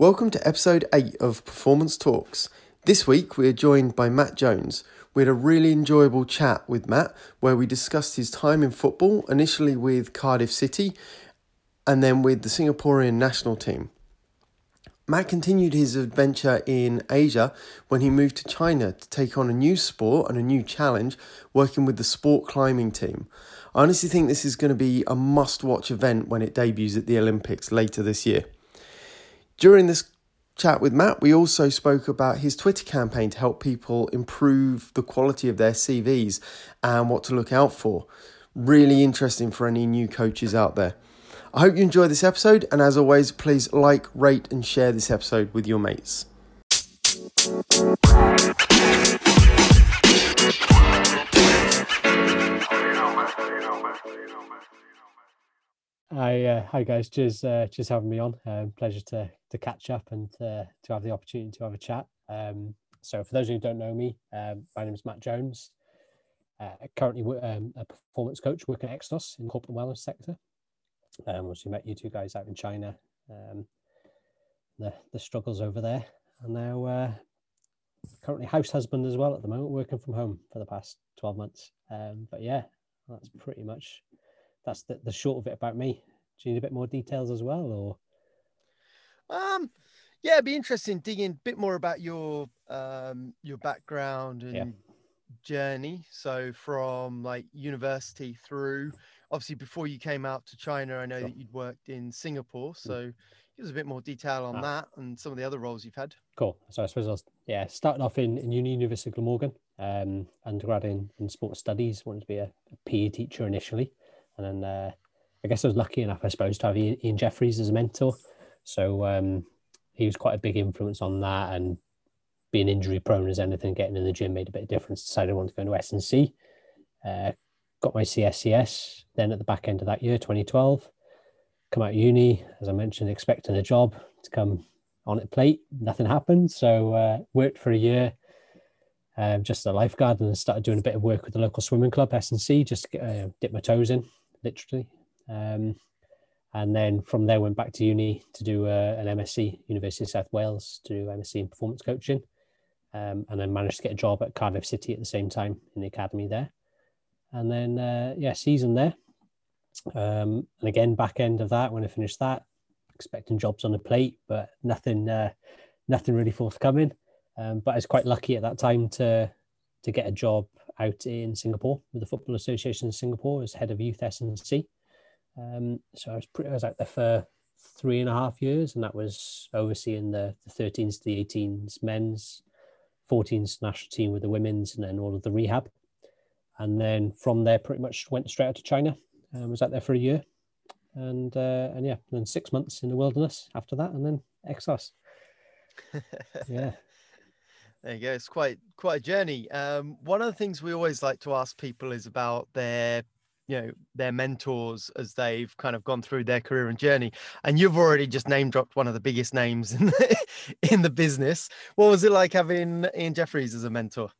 Welcome to episode 8 of Performance Talks. This week we are joined by Matt Jones. We had a really enjoyable chat with Matt where we discussed his time in football, initially with Cardiff City and then with the Singaporean national team. Matt continued his adventure in Asia when he moved to China to take on a new sport and a new challenge, working with the sport climbing team. I honestly think this is going to be a must watch event when it debuts at the Olympics later this year. During this chat with Matt, we also spoke about his Twitter campaign to help people improve the quality of their CVs and what to look out for. Really interesting for any new coaches out there. I hope you enjoy this episode, and as always, please like, rate, and share this episode with your mates. Hi, uh, hi guys. Cheers, uh, having me on. Um, pleasure to to catch up and uh, to have the opportunity to have a chat. Um, so, for those who don't know me, um, my name is Matt Jones. Uh, currently, um, a performance coach working at Exos in the corporate wellness sector. Um, obviously, met you two guys out in China. Um, the the struggles over there, and now uh, currently house husband as well at the moment, working from home for the past twelve months. Um, but yeah, that's pretty much that's the, the short of it about me. Do you need a bit more details as well, or? Um, yeah, it'd be interesting digging a bit more about your um your background and yeah. journey. So from like university through, obviously before you came out to China, I know sure. that you'd worked in Singapore. Mm. So give us a bit more detail on ah. that and some of the other roles you've had. Cool. So I suppose I was yeah starting off in, in uni, University of Glamorgan, um, undergrad in, in sports studies. Wanted to be a, a PE teacher initially. And then uh, I guess I was lucky enough, I suppose, to have Ian Jeffreys as a mentor. So um, he was quite a big influence on that. And being injury prone as anything, getting in the gym made a bit of difference. Decided I wanted to go into S&C. Uh, got my CSCS. Then at the back end of that year, 2012, come out uni, as I mentioned, expecting a job to come on at plate. Nothing happened. So uh, worked for a year. Um, just a lifeguard and started doing a bit of work with the local swimming club S&C just to uh, dip my toes in literally. Um, and then from there went back to uni to do uh, an MSc, University of South Wales, to do MSc in performance coaching, um, and then managed to get a job at Cardiff City at the same time in the academy there. And then uh, yeah, season there. Um, and again, back end of that when I finished that, expecting jobs on the plate, but nothing, uh, nothing really forthcoming. Um, but I was quite lucky at that time to to get a job out in Singapore with the Football Association in Singapore as head of youth S&C. Um, so I was pretty, I was out there for three and a half years, and that was overseeing the, the 13s to the 18s men's, 14s national team with the women's, and then all of the rehab. And then from there, pretty much went straight out to China. and was out there for a year, and uh, and yeah, then six months in the wilderness after that, and then Exos. yeah. There you go. It's quite quite a journey. Um, one of the things we always like to ask people is about their, you know, their mentors as they've kind of gone through their career and journey. And you've already just name dropped one of the biggest names in the, in the business. What was it like having Ian Jeffreys as a mentor?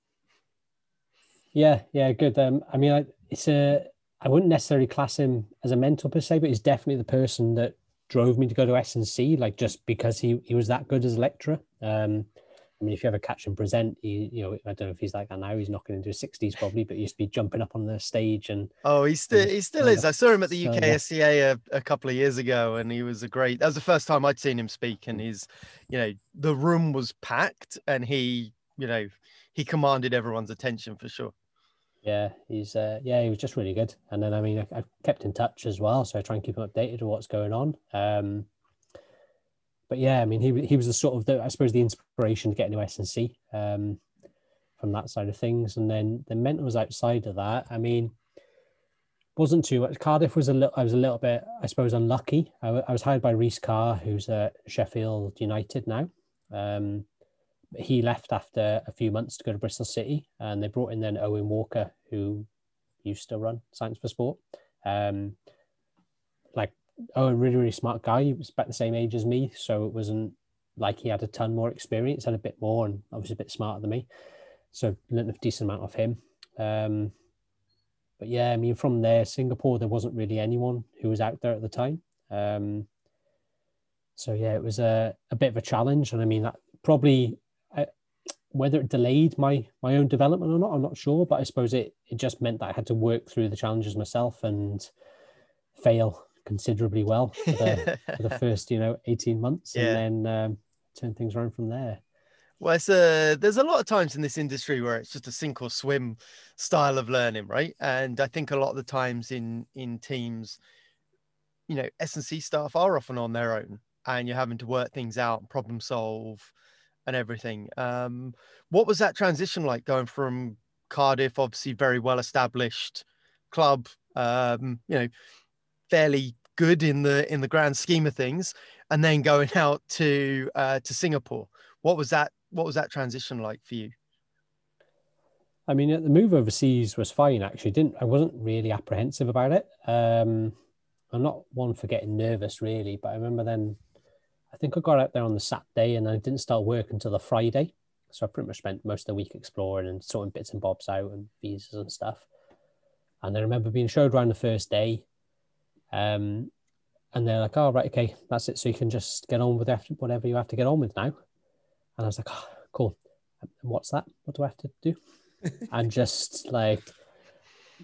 Yeah, yeah, good. Um, I mean, it's a. I wouldn't necessarily class him as a mentor per se, but he's definitely the person that drove me to go to S and C, like just because he he was that good as a lecturer. Um, I mean, if you ever catch him present, he, you know, I don't know if he's like that now. He's knocking into his sixties probably, but he used to be jumping up on the stage and. Oh, he still he still is. I saw him at the UKSCA a, a, couple of years ago, and he was a great. That was the first time I'd seen him speak, and he's, you know, the room was packed, and he, you know, he commanded everyone's attention for sure. Yeah, he's uh, yeah, he was just really good. And then I mean, I, have kept in touch as well, so I try and keep him updated with what's going on. Um, but yeah, I mean, he he was the sort of the I suppose the inspiration to get into S and C um, from that side of things, and then the mentors outside of that. I mean, wasn't too much. Cardiff was a little. I was a little bit, I suppose, unlucky. I, I was hired by Rhys Carr, who's at Sheffield United now. Um, he left after a few months to go to Bristol City, and they brought in then Owen Walker, who used to run Science for Sport. Um, oh, a really, really smart guy. He was about the same age as me, so it wasn't like he had a ton more experience, had a bit more, and obviously a bit smarter than me. So learned a decent amount of him. Um, but yeah, I mean, from there, Singapore, there wasn't really anyone who was out there at the time. Um, so yeah, it was a, a bit of a challenge, and I mean that probably uh, whether it delayed my my own development or not, I'm not sure. But I suppose it it just meant that I had to work through the challenges myself and fail considerably well for the, for the first you know 18 months, yeah. and then um, turn things around from there. Well, it's a, there's a lot of times in this industry where it's just a sink or swim style of learning, right? And I think a lot of the times in in teams, you know, S and C staff are often on their own, and you're having to work things out, problem solve, and everything. Um, what was that transition like going from Cardiff, obviously very well established club, um, you know, fairly good in the in the grand scheme of things, and then going out to uh, to Singapore? What was that what was that transition like for you? I mean, the move overseas was fine. Actually, didn't I wasn't really apprehensive about it. Um, I'm not one for getting nervous really, but I remember then. I think I got out there on the Saturday and I didn't start work until the Friday. So I pretty much spent most of the week exploring and sorting bits and bobs out and visas and stuff. And I remember being showed around the first day. Um, and they're like, oh, right, okay, that's it. So you can just get on with whatever you have to get on with now. And I was like, oh, cool. And what's that? What do I have to do? and just like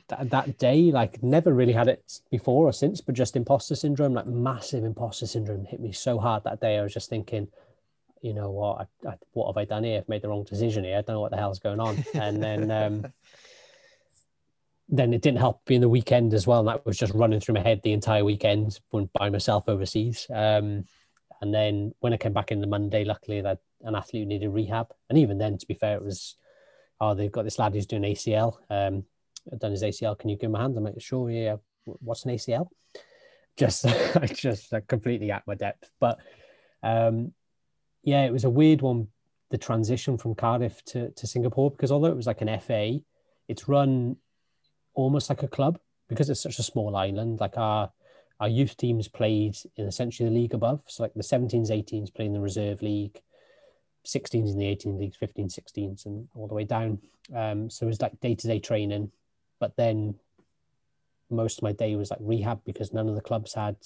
that, that day, like never really had it before or since, but just imposter syndrome, like massive imposter syndrome hit me so hard that day. I was just thinking, you know what, I, I, what have I done here? I've made the wrong decision here. I don't know what the hell's going on. And then, um, then it didn't help being the weekend as well. And that was just running through my head the entire weekend went by myself overseas. Um, and then when I came back in the Monday, luckily that an athlete needed rehab. And even then, to be fair, it was, oh, they've got this lad who's doing ACL, um, done his ACL. Can you give him a hand? I'm like, sure, yeah. What's an ACL? Just, just like, completely at my depth. But um, yeah, it was a weird one, the transition from Cardiff to, to Singapore, because although it was like an FA, it's run almost like a club because it's such a small island. Like our, our youth teams played in essentially the league above. So like the 17s, 18s playing the reserve league 16s in the 18 leagues, 15, 16s, and all the way down. Um, so it was like day to day training. But then most of my day was like rehab because none of the clubs had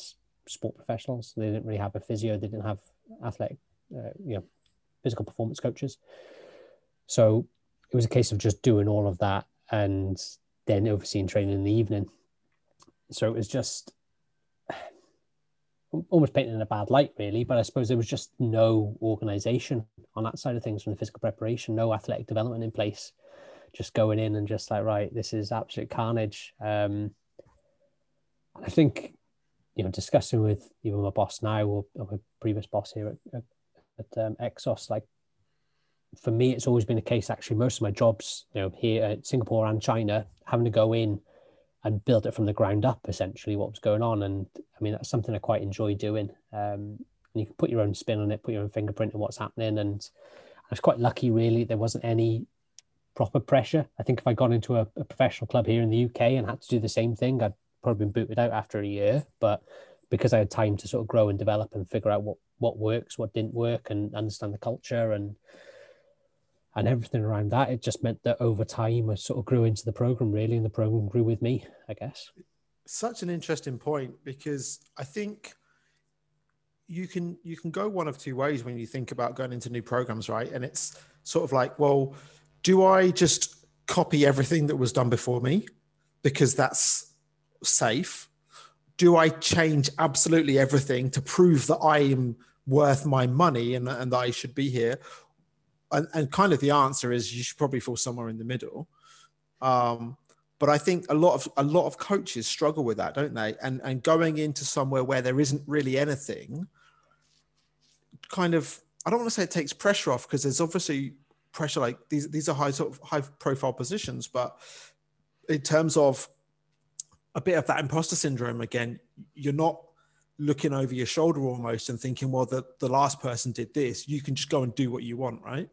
sport professionals. They didn't really have a physio, they didn't have athletic, uh, you know, physical performance coaches. So it was a case of just doing all of that and then overseeing training in the evening. So it was just almost painted in a bad light, really. But I suppose there was just no organization on that side of things from the physical preparation, no athletic development in place. Just going in and just like, right, this is absolute carnage. Um, I think, you know, discussing with even my boss now or, or my previous boss here at, at, um, Exos, like for me, it's always been a case. Actually, most of my jobs, you know, here at Singapore and China, having to go in and build it from the ground up essentially what was going on. And i mean that's something i quite enjoy doing. Um, and you can put your own spin on it put your own fingerprint on what's happening. And i was quite lucky really there wasn't any proper pressure. I think if i got into a, a professional club here in the uk and had to do the same thing i'd probably been booted out after a year. But because i had time to sort of grow and develop and figure out what what works what didn't work and understand the culture and and everything around that. It just meant that over time I sort of grew into the program really, and the program grew with me, I guess. Such an interesting point because I think you can you can go one of two ways when you think about going into new programs, right? And it's sort of like, well, do I just copy everything that was done before me because that's safe? Do I change absolutely everything to prove that I am worth my money and, and that I should be here? And, and kind of the answer is you should probably fall somewhere in the middle. Um, but I think a lot of a lot of coaches struggle with that, don't they? And and going into somewhere where there isn't really anything, kind of I don't want to say it takes pressure off because there's obviously pressure. Like these these are high sort of high profile positions, but in terms of a bit of that imposter syndrome again, you're not looking over your shoulder almost and thinking, well, the, the last person did this. You can just go and do what you want, right?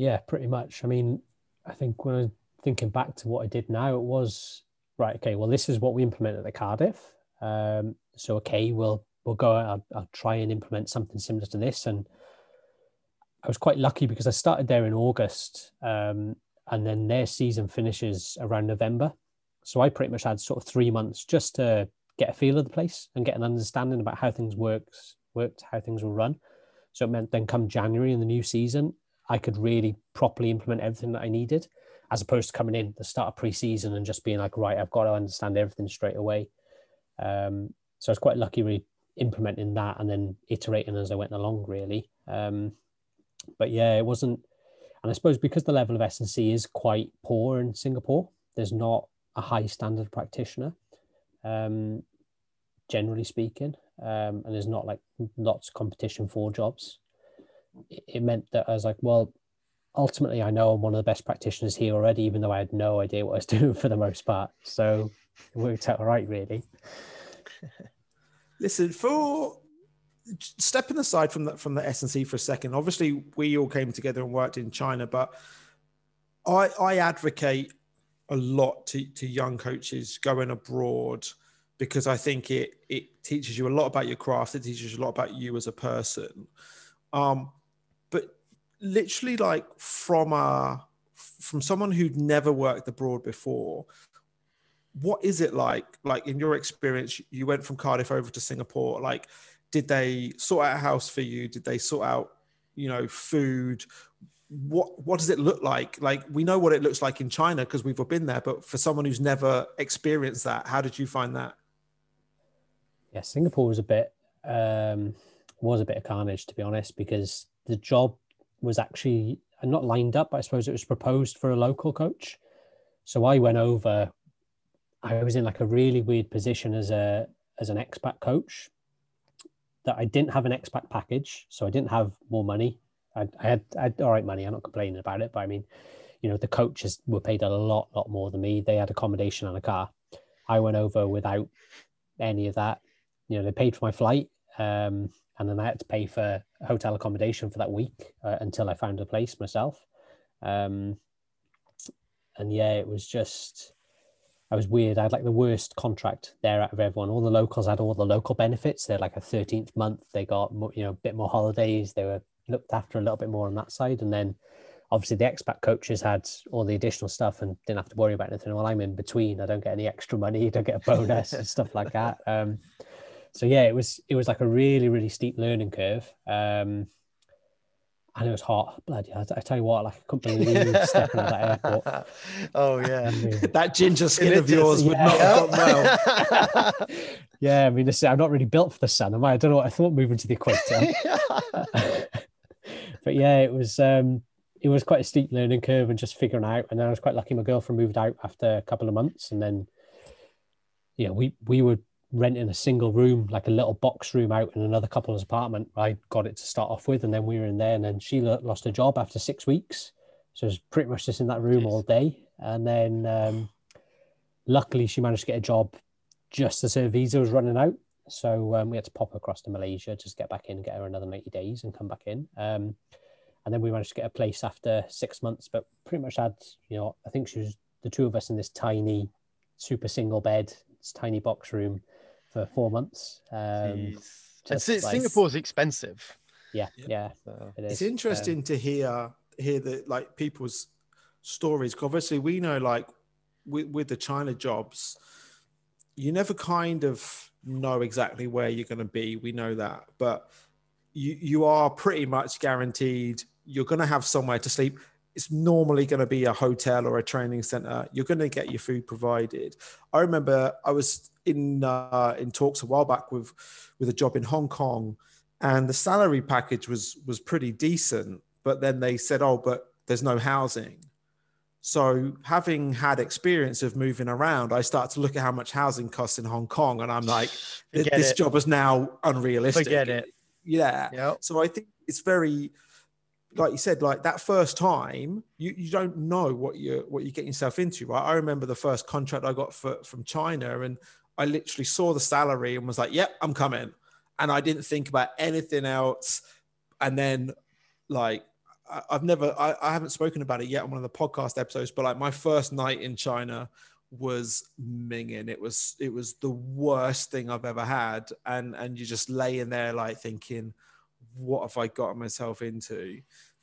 Yeah, pretty much. I mean, I think when I'm thinking back to what I did now, it was right. Okay, well, this is what we implemented at Cardiff. Um, so okay, we'll we'll go. I'll, I'll try and implement something similar to this. And I was quite lucky because I started there in August, um, and then their season finishes around November. So I pretty much had sort of three months just to get a feel of the place and get an understanding about how things works worked, how things will run. So it meant then come January in the new season, I could really properly implement everything that I needed, as opposed to coming in the start of pre-season and just being like, right, I've got to understand everything straight away. Um, so I was quite lucky really implementing that and then iterating as I went along, really. Um, but yeah, it wasn't, and I suppose because the level of S and C is quite poor in Singapore, there's not a high standard practitioner, um, generally speaking, um, and there's not like lots of competition for jobs. It, meant that I was like, well, ultimately, I know I'm one of the best practitioners here already, even though I had no idea what I was doing for the most part. So it worked out all right, really. Listen, for stepping aside from the from the S and C for a second, obviously we all came together and worked in China, but I I advocate a lot to, to young coaches going abroad because I think it it teaches you a lot about your craft, it teaches you a lot about you as a person. Um, but literally like from a from someone who'd never worked abroad before, what is it like? Like in your experience, you went from Cardiff over to Singapore. Like, did they sort out a house for you? Did they sort out, you know, food? What what does it look like? Like we know what it looks like in China because we've all been there, but for someone who's never experienced that, how did you find that? Yeah, Singapore was a bit um, was a bit of carnage to be honest, because the job was actually not lined up. I suppose it was proposed for a local coach. So I went over I was in like a really weird position as a as an expat coach that I didn't have an expat package, so I didn't have more money. I, I, had I had all right money. I'm not complaining about it, but I mean, you know, the coaches were paid a lot, lot more than me. They had accommodation and a car. I went over without any of that. You know, they paid for my flight, um, and then I had to pay for hotel accommodation for that week uh, until I found a place myself. Um, and yeah, it was just I was weird. I had like the worst contract there out of everyone. All the locals had all the local benefits. They're like a 13th month. They got, you know, a bit more holidays. They were looked after a little bit more on that side. And then obviously the expat coaches had all the additional stuff and didn't have to worry about anything. While I'm in between, I don't get any extra money. I don't get a bonus and stuff like that. Um, so yeah, it was, it was like a really, really steep learning curve. Um, and it was hot. Bloody, I, I tell you what, like I couldn't believe stepping out that airport. Oh yeah, that ginger skin of yours would not have well. yeah, I mean, this, I'm not really built for the sun. Am I? I don't know what I thought moving to the equator. but yeah, it was um, it was quite a steep learning curve and just figuring out. And then I was quite lucky. My girlfriend moved out after a couple of months, and then yeah, we we were renting a single room, like a little box room out in another couple's apartment. I got it to start off with, and then we were in there, and then she lost her job after six weeks, so it was pretty much just in that room all day. And then, um, luckily, she managed to get a job just as her visa was running out. So um, we had to pop across to Malaysia, just get back in, get her another ninety days, and come back in. Um, and then we managed to get a place after six months, but pretty much had, you know, I think she was the two of us in this tiny, super single bed, this tiny box room for four months. Um, and Singapore's expensive. Yeah, yeah. So. It it's interesting um, to hear hear the like people's stories. Obviously, we know like with, with the China jobs, you never kind of know exactly where you're going to be. We know that, but you you are pretty much guaranteed you're going to have somewhere to sleep it's normally going to be a hotel or a training center. You're going to get your food provided. I remember I was in uh, in talks a while back with with a job in Hong Kong, and the salary package was was pretty decent. But then they said, "Oh, but there's no housing." So, having had experience of moving around, I start to look at how much housing costs in Hong Kong, and I'm like, "This it. job is now unrealistic." Forget it. Yeah. Yep. So I think it's very like you said, like that first time, you, you don't know what you're what you get yourself into, right? I remember the first contract I got for, from China, and I literally saw the salary and was like, "Yep, I'm coming," and I didn't think about anything else. And then, like, I, have never, I, I haven't spoken about it yet on one of the podcast episodes, but like my first night in China was minging. It was it was the worst thing I've ever had, and and you just laying there like thinking what have I gotten myself into?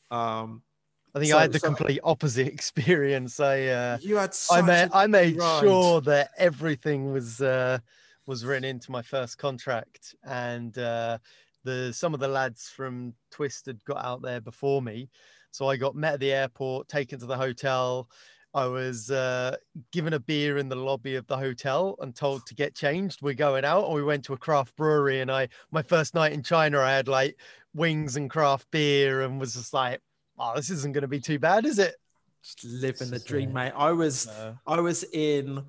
Um, I think so, I had the so, complete opposite experience. I uh, you had I made I made ride. sure that everything was uh, was written into my first contract, and uh, the some of the lads from Twist had got out there before me, so I got met at the airport, taken to the hotel. I was uh, given a beer in the lobby of the hotel and told to get changed. We're going out, and we went to a craft brewery. And I, my first night in China, I had like wings and craft beer, and was just like, "Oh, this isn't going to be too bad, is it?" Just living the dream, mate. I was, I was in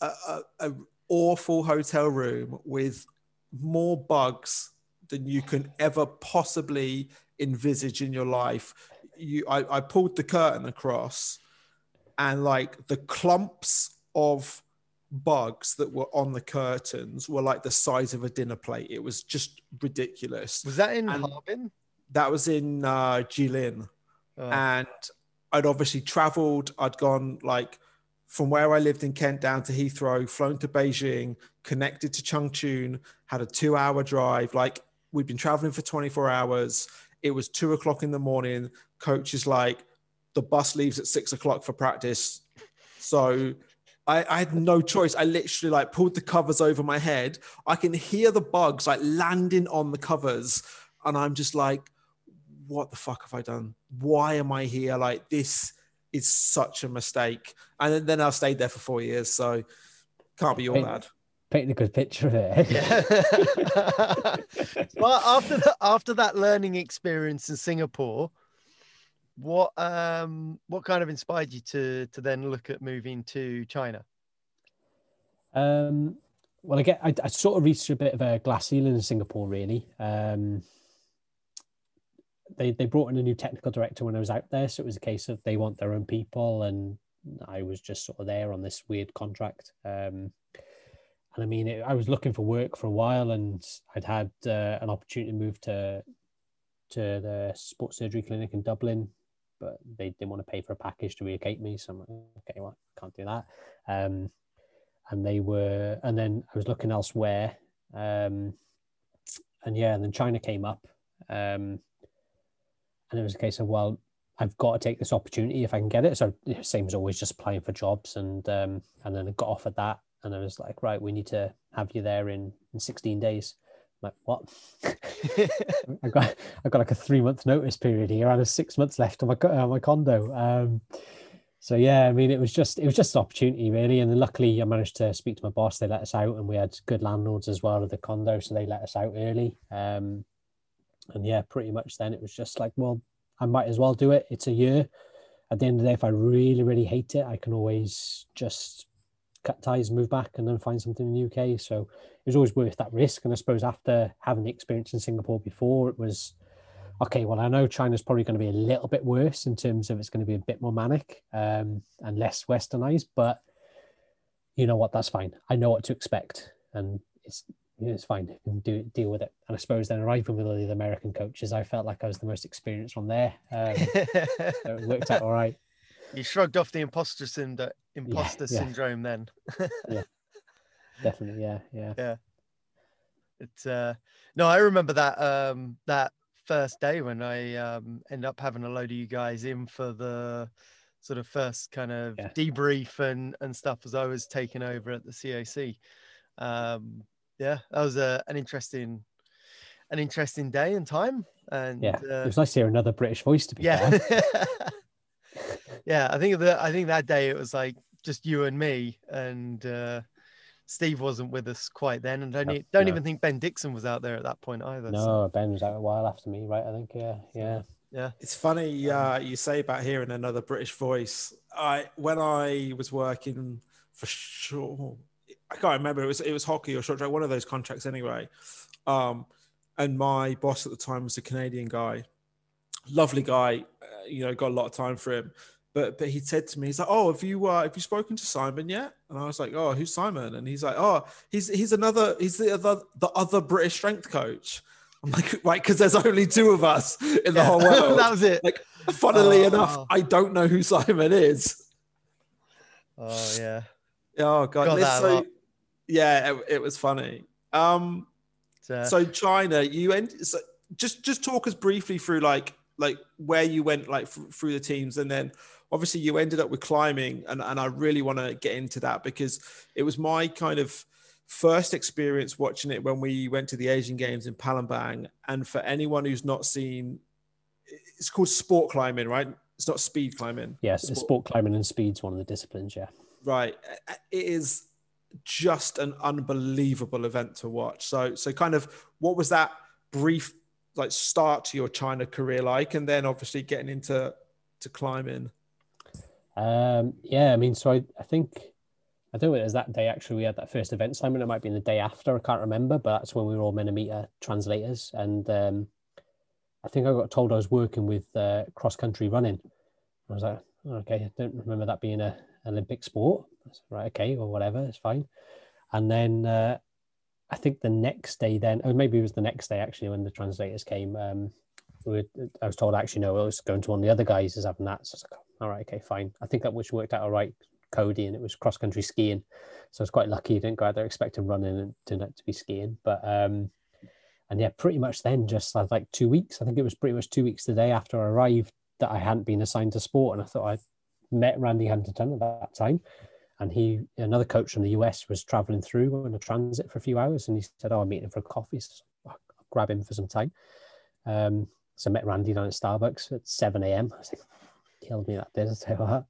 a, a, a awful hotel room with more bugs than you can ever possibly envisage in your life. You, I, I pulled the curtain across, and like the clumps of bugs that were on the curtains were like the size of a dinner plate. It was just ridiculous. Was that in And- Harbin? That was in uh, Jilin Oh, and I'd obviously traveled. I'd gone like from where I lived in Kent down to Heathrow, flown to Beijing, connected to Changchun, had a two hour drive. Like we'd been traveling for 24 hours. It was two o'clock in the morning. Coach is like, the bus leaves at six o'clock for practice. So I, I had no choice. I literally like pulled the covers over my head. I can hear the bugs like landing on the covers. And I'm just like, what the fuck have I done? Why am I here? Like this is such a mistake. And then, then I stayed there for four years, so can't be all Hey. bad. Painting a good picture of it. Yeah. well, after the, after that learning experience in Singapore, what um what kind of inspired you to to then look at moving to China? Um, well, I get I, I sort of reached a bit of a glass ceiling in Singapore. Really, um, they they brought in a new technical director when I was out there, so it was a case of they want their own people, and I was just sort of there on this weird contract. Um, and I mean, it, I was looking for work for a while, and I'd had uh, an opportunity to move to to the sports surgery clinic in Dublin, but they didn't want to pay for a package to relocate me. So I'm like, okay, well, can't do that. Um, and they were and then i was looking elsewhere um and yeah and then china came up um and it was a case of well i've got to take this opportunity if i can get it. So same as always just applying for jobs and um and then i got offered that and i was like right we need to have you there in in 16 days. I'm like what? I got i got like a three month notice period here. And a six months left on my on my condo. Um so yeah, I mean, it was just it was just an opportunity really, and then luckily I managed to speak to my boss. They let us out, and we had good landlords as well of the condo, so they let us out early. Um, and yeah, pretty much then it was just like, well, I might as well do it. It's a year. At the end of the day, if I really really hate it, I can always just cut ties, move back, and then find something in the UK. So it was always worth that risk. And I suppose after having the experience in Singapore before, it was okay, well, I know China's probably going to be a little bit worse in terms of it's going to be a bit more manic um, and less westernized, but you know what? That's fine. I know what to expect, and it's it's fine. I can do deal with it. And I suppose then arriving with all the American coaches, I felt like I was the most experienced one there. Um, so it worked out all right. you shrugged off the imposter syndrome imposter yeah. syndrome then. yeah, Definitely, yeah, yeah. It's uh no, I remember that um that first day when I um ended up having a load of you guys in for the sort of first kind of Yeah. debrief and and stuff as I was taking over at the CAC. Um yeah, that was a, an interesting an interesting day and time. And Yeah, it uh, was nice to hear another British voice. To be yeah. yeah, I think that I think that day it was like just you and me and uh Steve wasn't with us quite then, and don't, No, don't no. even think Ben Dixon was out there at that point either. so- no, Ben was out a while after me, right? I think, Yeah, yeah, yeah. It's funny uh, you say about hearing another British voice. I when I was working for sure, I can't remember. It was it was hockey or short track, one of those contracts anyway. Um, and my boss at the time was a Canadian guy, lovely guy. Uh, you know, got a lot of time for him. But but he said to me, he's like, "Oh, have you uh, have you spoken to Simon yet?" And I was like, "Oh, who's Simon?" And he's like, "Oh, he's he's another he's the other the other British strength coach." I'm like, right, because there's only two of us in the Yeah, whole world. that was it. Like, funnily Oh. enough, I don't know who Simon is. Oh yeah. Oh god, Got that so. Yeah, it, it was funny. Um, uh, so China, you end. So just just talk us briefly through like like where you went like f- through the teams, and then obviously you ended up with climbing, and and I really want to get into that because it was my kind of first experience watching it when we went to the Asian Games in Palembang. And for anyone who's not seen, it's called sport climbing, right? It's not speed climbing. Yes, sport, sport climbing and speed's one of the disciplines. Yeah. Right. It is just an unbelievable event to watch. So, so kind of what was that brief like start to your China career like, and then obviously getting into to climbing? Um, yeah, I mean, so I, I think I don't know it was that day actually we had that first event Simon. It might be in the day after, I can't remember, but that's when we were all uh, translators. And um, I think I got told I was working with uh, cross country running. I was like, okay, I don't remember that being a Olympic sport. right, okay, or whatever, it's fine. And then uh, I think the next day, then, or maybe it was the next day actually when the translators came. Um, we were, I was told actually no, I was going to one of the other guys is having that. So like, all right, okay, fine. I think that which worked out all right Cody, and it was cross country skiing. So I was quite lucky. I Didn't go out there expecting running and turned out to be skiing. But um, and yeah, pretty much then just like two weeks. I think it was pretty much two weeks the day after I arrived that I hadn't been assigned to sport, and I thought I met Randy Huntington at that time. And he, another coach from the US, was traveling through on a transit for a few hours, and he said, "Oh, I'm meeting for a coffee." So I'll grab him for some time. Um, so I met Randy down at Starbucks at 7 a.m. I was like, killed me that day. I tell you what.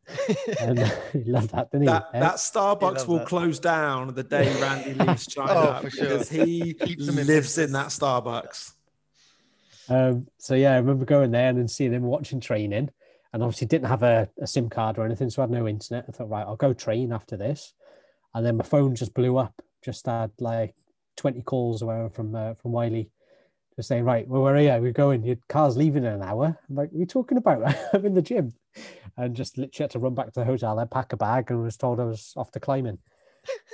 And he loved that, didn't he? That, that Starbucks will that. close down the day Randy leaves China oh, because sure. he lives in, in that Starbucks. Um, so yeah, I remember going there and then seeing him watching training, and obviously didn't have a, a SIM card or anything, so I had no internet. I thought, right, I'll go train after this, and then my phone just blew up. Just had like twenty calls whatever from uh, from Wiley just saying, right, well, where are you? We're going. Your car's leaving in an hour. I'm like, we are talking about? I'm in the gym. And just literally had to run back to the hotel and pack a bag and was told I was off to climbing.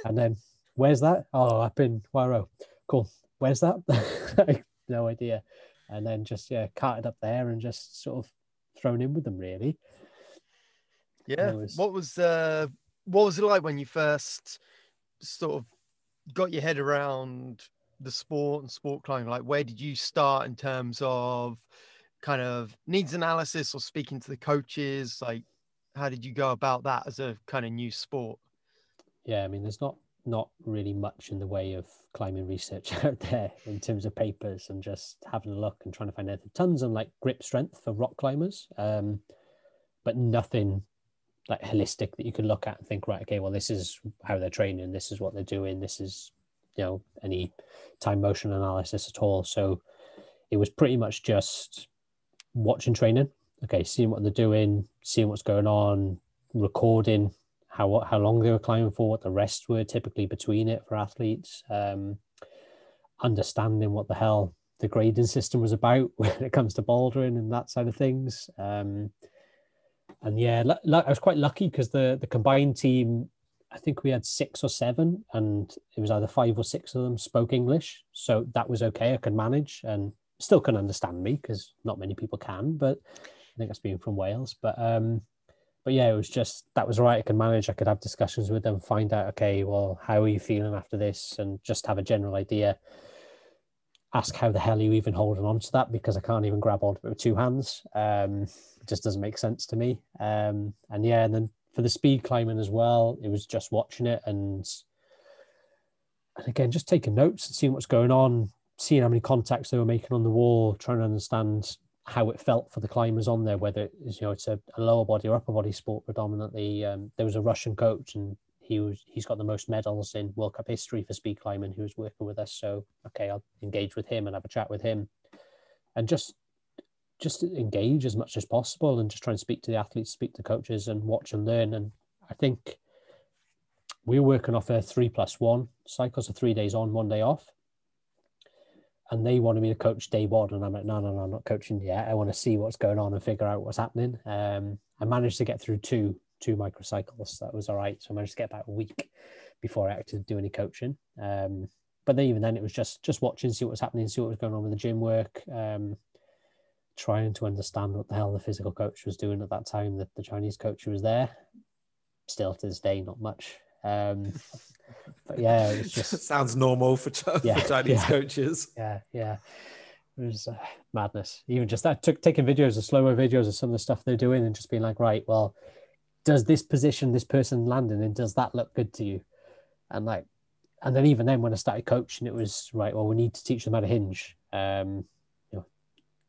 and then, where's that? Oh, up in Waro. Cool. Where's that? no idea. And then just, yeah, carted up there and just sort of thrown in with them, really. Yeah. Was... What was, uh, what was it like when you first sort of got your head around the sport and sport climbing? Like, where did you start in terms of kind of needs analysis or speaking to the coaches? Like, how did you go about that as a kind of new sport? Yeah, I mean, there's not not really much in the way of climbing research out there in terms of papers and just having a look and trying to find anything. Tons on like grip strength for rock climbers, um, but nothing like holistic that you can look at and think, right, okay, well, this is how they're training, this is what they're doing, this is you know any time motion analysis at all. So it was pretty much just watching training. Okay, seeing what they're doing, seeing what's going on, recording how how long they were climbing for, what the rests were typically between it for athletes, um, understanding what the hell the grading system was about when it comes to bouldering and that side of things. Um, and yeah, I was quite lucky because the the combined team I think we had six or seven, and it was either five or six of them spoke English, so that was okay. I could manage and still can understand me because not many people can. But I think that's being from Wales. But um, but yeah, it was just that was right. I could manage. I could have discussions with them, find out okay, well, how are you feeling after this, and just have a general idea. Ask how the hell are you even holding on to that because I can't even grab onto it with two hands. Um, it just doesn't make sense to me. Um, and yeah, and then for the speed climbing as well, it was just watching it and and again just taking notes and seeing what's going on, seeing how many contacts they were making on the wall, trying to understand how it felt for the climbers on there, whether it's you know it's a, a lower body or upper body sport predominantly. Um, there was a Russian coach and he was he's got the most medals in World Cup history for speed climbing who was working with us. So okay, I'll engage with him and have a chat with him, and just just engage as much as possible and just try and speak to the athletes, speak to coaches, and watch and learn. And I think we're working off a three plus one cycle, so three days on, one day off. And they wanted me to coach day one, and I'm like, no, no, no, I'm not coaching yet. I want to see what's going on and figure out what's happening. Um, I managed to get through two two microcycles. That was all right. So I managed to get about a week before I actually do any coaching. Um, but then even then, it was just just watching, see what was happening, see what was going on with the gym work. Um, trying to understand what the hell the physical coach was doing at that time. That the Chinese coach was there. Still to this day, not much. Um, but yeah, it just sounds normal for, yeah, for Chinese yeah, coaches. Yeah, yeah, it was uh, madness. Even just that took taking videos of slower videos of some of the stuff they're doing and just being like, right, well, does this position this person landing and does that look good to you? And like and then even then when I started coaching, it was right. Well, we need to teach them how to hinge. Um, you know,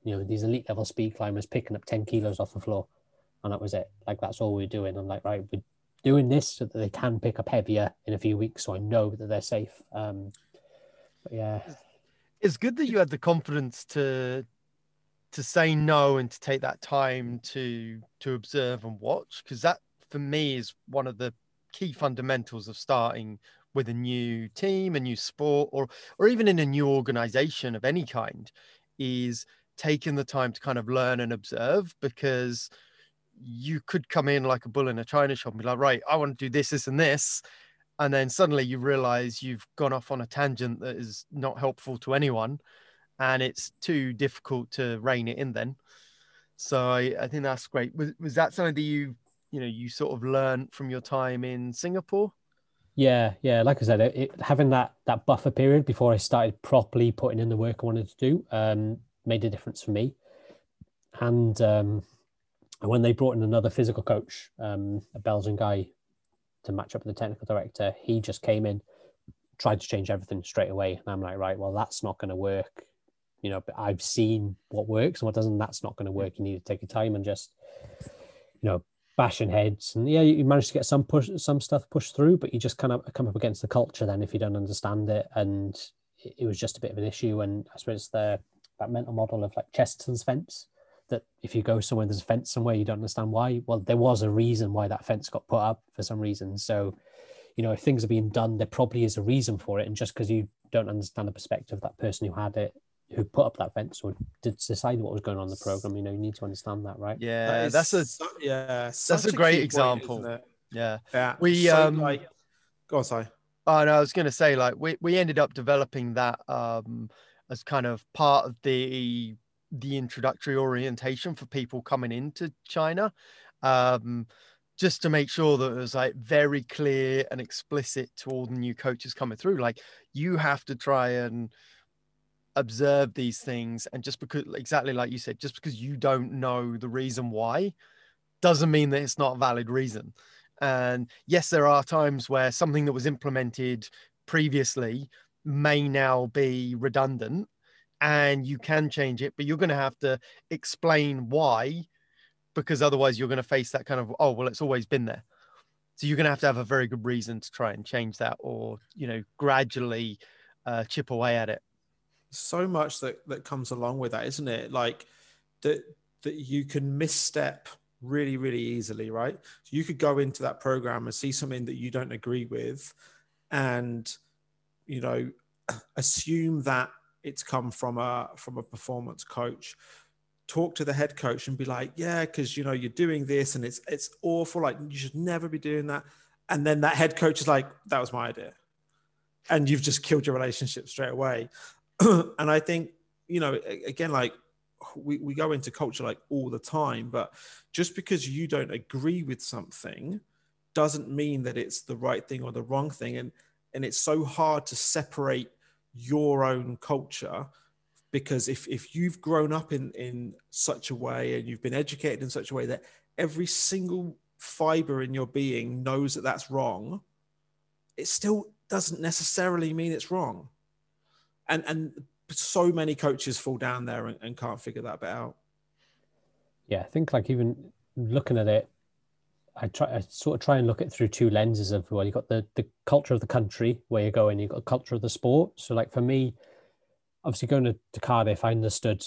you know these elite level speed climbers picking up ten kilos off the floor, and that was it. Like that's all we are doing. I'm like, right, we're doing this so that they can pick up heavier in a few weeks, so I know that they're safe. Um, but yeah, it's good that you had the confidence to to say no and to take that time to to observe and watch because that for me is one of the key fundamentals of starting with a new team, a new sport, or or even in a new organization of any kind, is taking the time to kind of learn and observe because you could come in like a bull in a china shop and be like, right, I want to do this, this, and this. And then suddenly you realize you've gone off on a tangent that is not helpful to anyone. And it's too difficult to rein it in then. So I, I think that's great. Was, was that something that you, you know, you sort of learned from your time in Singapore? Yeah, yeah. Like I said, it, it, having that that buffer period before I started properly putting in the work I wanted to do um, made a difference for me. And um, when they brought in another physical coach, um, a Belgian guy, to match up with the technical director, he just came in, tried to change everything straight away, and I'm like, right, well, that's not going to work. You know, I've seen what works and what doesn't. That's not going to work. You need to take your time and just, you know, bashing heads. And yeah, you manage to get some push, some stuff pushed through, but you just kind of come up against the culture then if you don't understand it. And it, it was just a bit of an issue. And I suppose the that mental model of like Chesterton's fence that if you go somewhere there's a fence somewhere you don't understand why. Well there was a reason why that fence got put up for some reason. So you know if things are being done there probably is a reason for it. And just because you don't understand the perspective of that person who had it who put up that fence or did decide what was going on in the program you know you need to understand that right? Yeah that that's a so, yeah that's a great example. point, yeah. Yeah we so, um like go on sorry. Oh no i was going to say like we, we ended up developing that um as kind of part of the the introductory orientation for people coming into China, um, just to make sure that it was like very clear and explicit to all the new coaches coming through. Like you have to try and observe these things, and just because, exactly like you said, just because you don't know the reason why, doesn't mean that it's not a valid reason. And yes, there are times where something that was implemented previously may now be redundant and you can change it, but you're going to have to explain why, because otherwise you're going to face that kind of, oh, well, it's always been there. So you're going to have to have a very good reason to try and change that or, you know, gradually uh, chip away at it. So much that, that comes along with that, isn't it? Like that, that you can misstep really, really easily, right? So you could go into that program and see something that you don't agree with and, you know, assume that it's come from a from a performance coach. Talk to the head coach and be like yeah because you know you're doing this and it's it's awful like you should never be doing that. And then that head coach is like that was my idea. And you've just killed your relationship straight away. And i think you know again like we, we go into culture like all the time but just because you don't agree with something doesn't mean that it's the right thing or the wrong thing. And and it's so hard to separate your own culture because if, if you've grown up in, in such a way and you've been educated in such a way that every single fiber in your being knows that that's wrong it still doesn't necessarily mean it's wrong. And and so many coaches fall down there and, and can't figure that bit out. Yeah i think like even looking at it I try I sort of try and look at through two lenses of well, you've got the the culture of the country where you're going, you've got the culture of the sport. So like for me, obviously going to, to Cardiff, I understood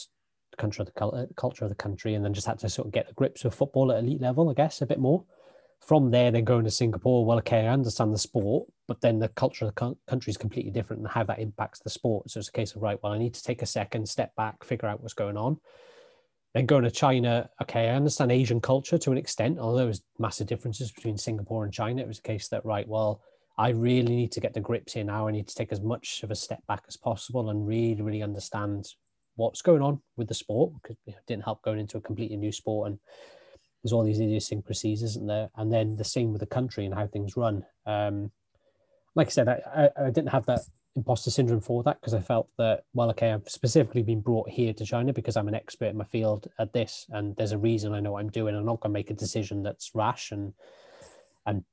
the country of the culture of the country, and then just had to sort of get the grips with football at elite level, I guess, a bit more. From there, then going to Singapore, well, okay, I understand the sport, but then the culture of the country is completely different and how that impacts the sport. So it's a case of right, well, I need to take a second, step back, figure out what's going on then going to China, okay, I understand Asian culture to an extent, although there was massive differences between Singapore and China. It was a case that, right, well, I really need to get the grips here now. I need to take as much of a step back as possible and really, really understand what's going on with the sport because it didn't help going into a completely new sport and there's all these idiosyncrasies, isn't there? And then the same with the country and how things run. Um, like I said, I, I, I didn't have that imposter syndrome for that because I felt that, well, okay, I've specifically been brought here to China because I'm an expert in my field at this, and there's a reason I know what I'm doing. I'm not going to make a decision that's rash and and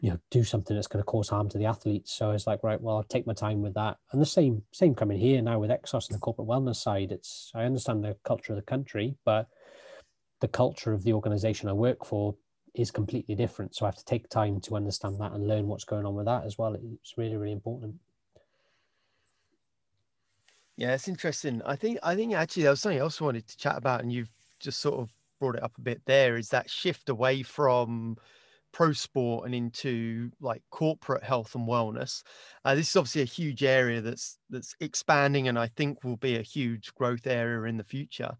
you know do something that's going to cause harm to the athletes. So it's like right, well, I'll take my time with that. And the same same coming here now with Exos and the corporate wellness side. It's I understand the culture of the country, but the culture of the organization I work for is completely different. So I have to take time to understand that and learn what's going on with that as well. It's really really important. Yeah, it's interesting. I think I think actually there was something else I wanted to chat about, and you've just sort of brought it up a bit there. Is that shift away from pro sport and into like corporate health and wellness. Uh, this is obviously a huge area that's that's expanding, and I think will be a huge growth area in the future.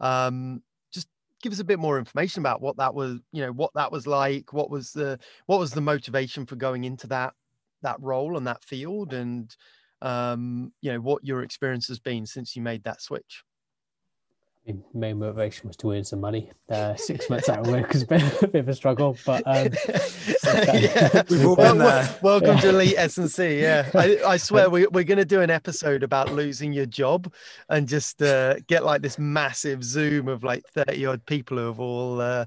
Um, just give us a bit more information about what that was. You know, what that was like. What was the what was the motivation for going into that that role and that field, and um, you know what your experience has been since you made that switch main motivation was to earn some money. Uh, six months out of work has been a bit of a struggle, but um, yeah. we've all been there. Welcome yeah. to Elite S&C. Yeah, I, I swear we, we're going to do an episode about losing your job and just uh, get like this massive Zoom of like thirty odd people who have all, uh,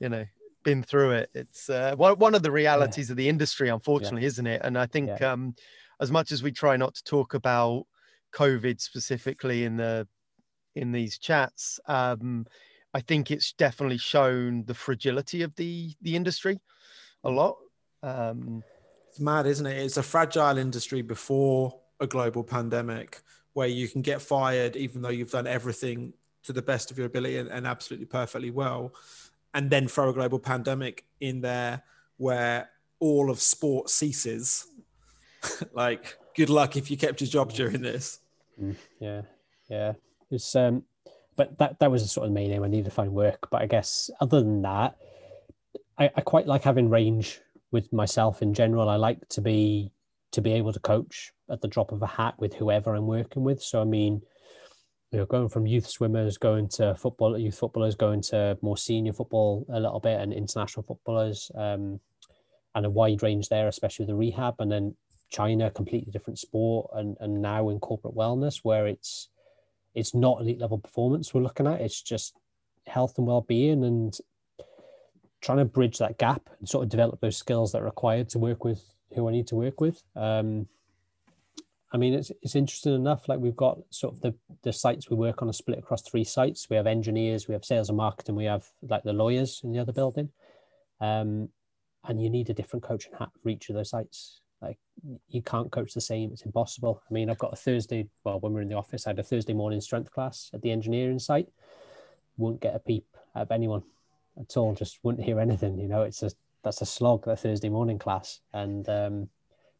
you know, been through it. It's uh, one one of the realities yeah. of the industry, unfortunately, yeah. isn't it? And I think um, as much as we try not to talk about COVID specifically in the in these chats. Um, I think it's definitely shown the fragility of the the industry a lot. Um, it's mad, isn't it? It's a fragile industry before a global pandemic where you can get fired even though you've done everything to the best of your ability and, and absolutely perfectly well. And then throw a global pandemic in there where all of sport ceases. like, good luck if you kept your job during this. Mm, yeah, yeah. It's um, but that that was a sort of main aim. I needed to find work, but I guess other than that, I, I quite like having range with myself in general. I like to be to be able to coach at the drop of a hat with whoever I'm working with. So I mean, you know, going from youth swimmers, going to football, youth footballers, going to more senior football a little bit, and international footballers, um, and a wide range there, especially with the rehab, and then China, completely different sport, and and now in corporate wellness where it's it's not elite level performance we're looking at. It's just health and well being and trying to bridge that gap and sort of develop those skills that are required to work with who I need to work with. Um, I mean, it's it's interesting enough. Like we've got sort of the the sites we work on are split across three sites. We have engineers, we have sales and marketing, we have like the lawyers in the other building. Um, and you need a different coaching hat for each of those sites. Like you can't coach the same. It's impossible. I mean, I've got a Thursday. Well, when we're in the office, I had a Thursday morning strength class at the engineering site. Wouldn't get a peep out of anyone at all. Just wouldn't hear anything. You know, it's a that's a slog. That Thursday morning class, and um,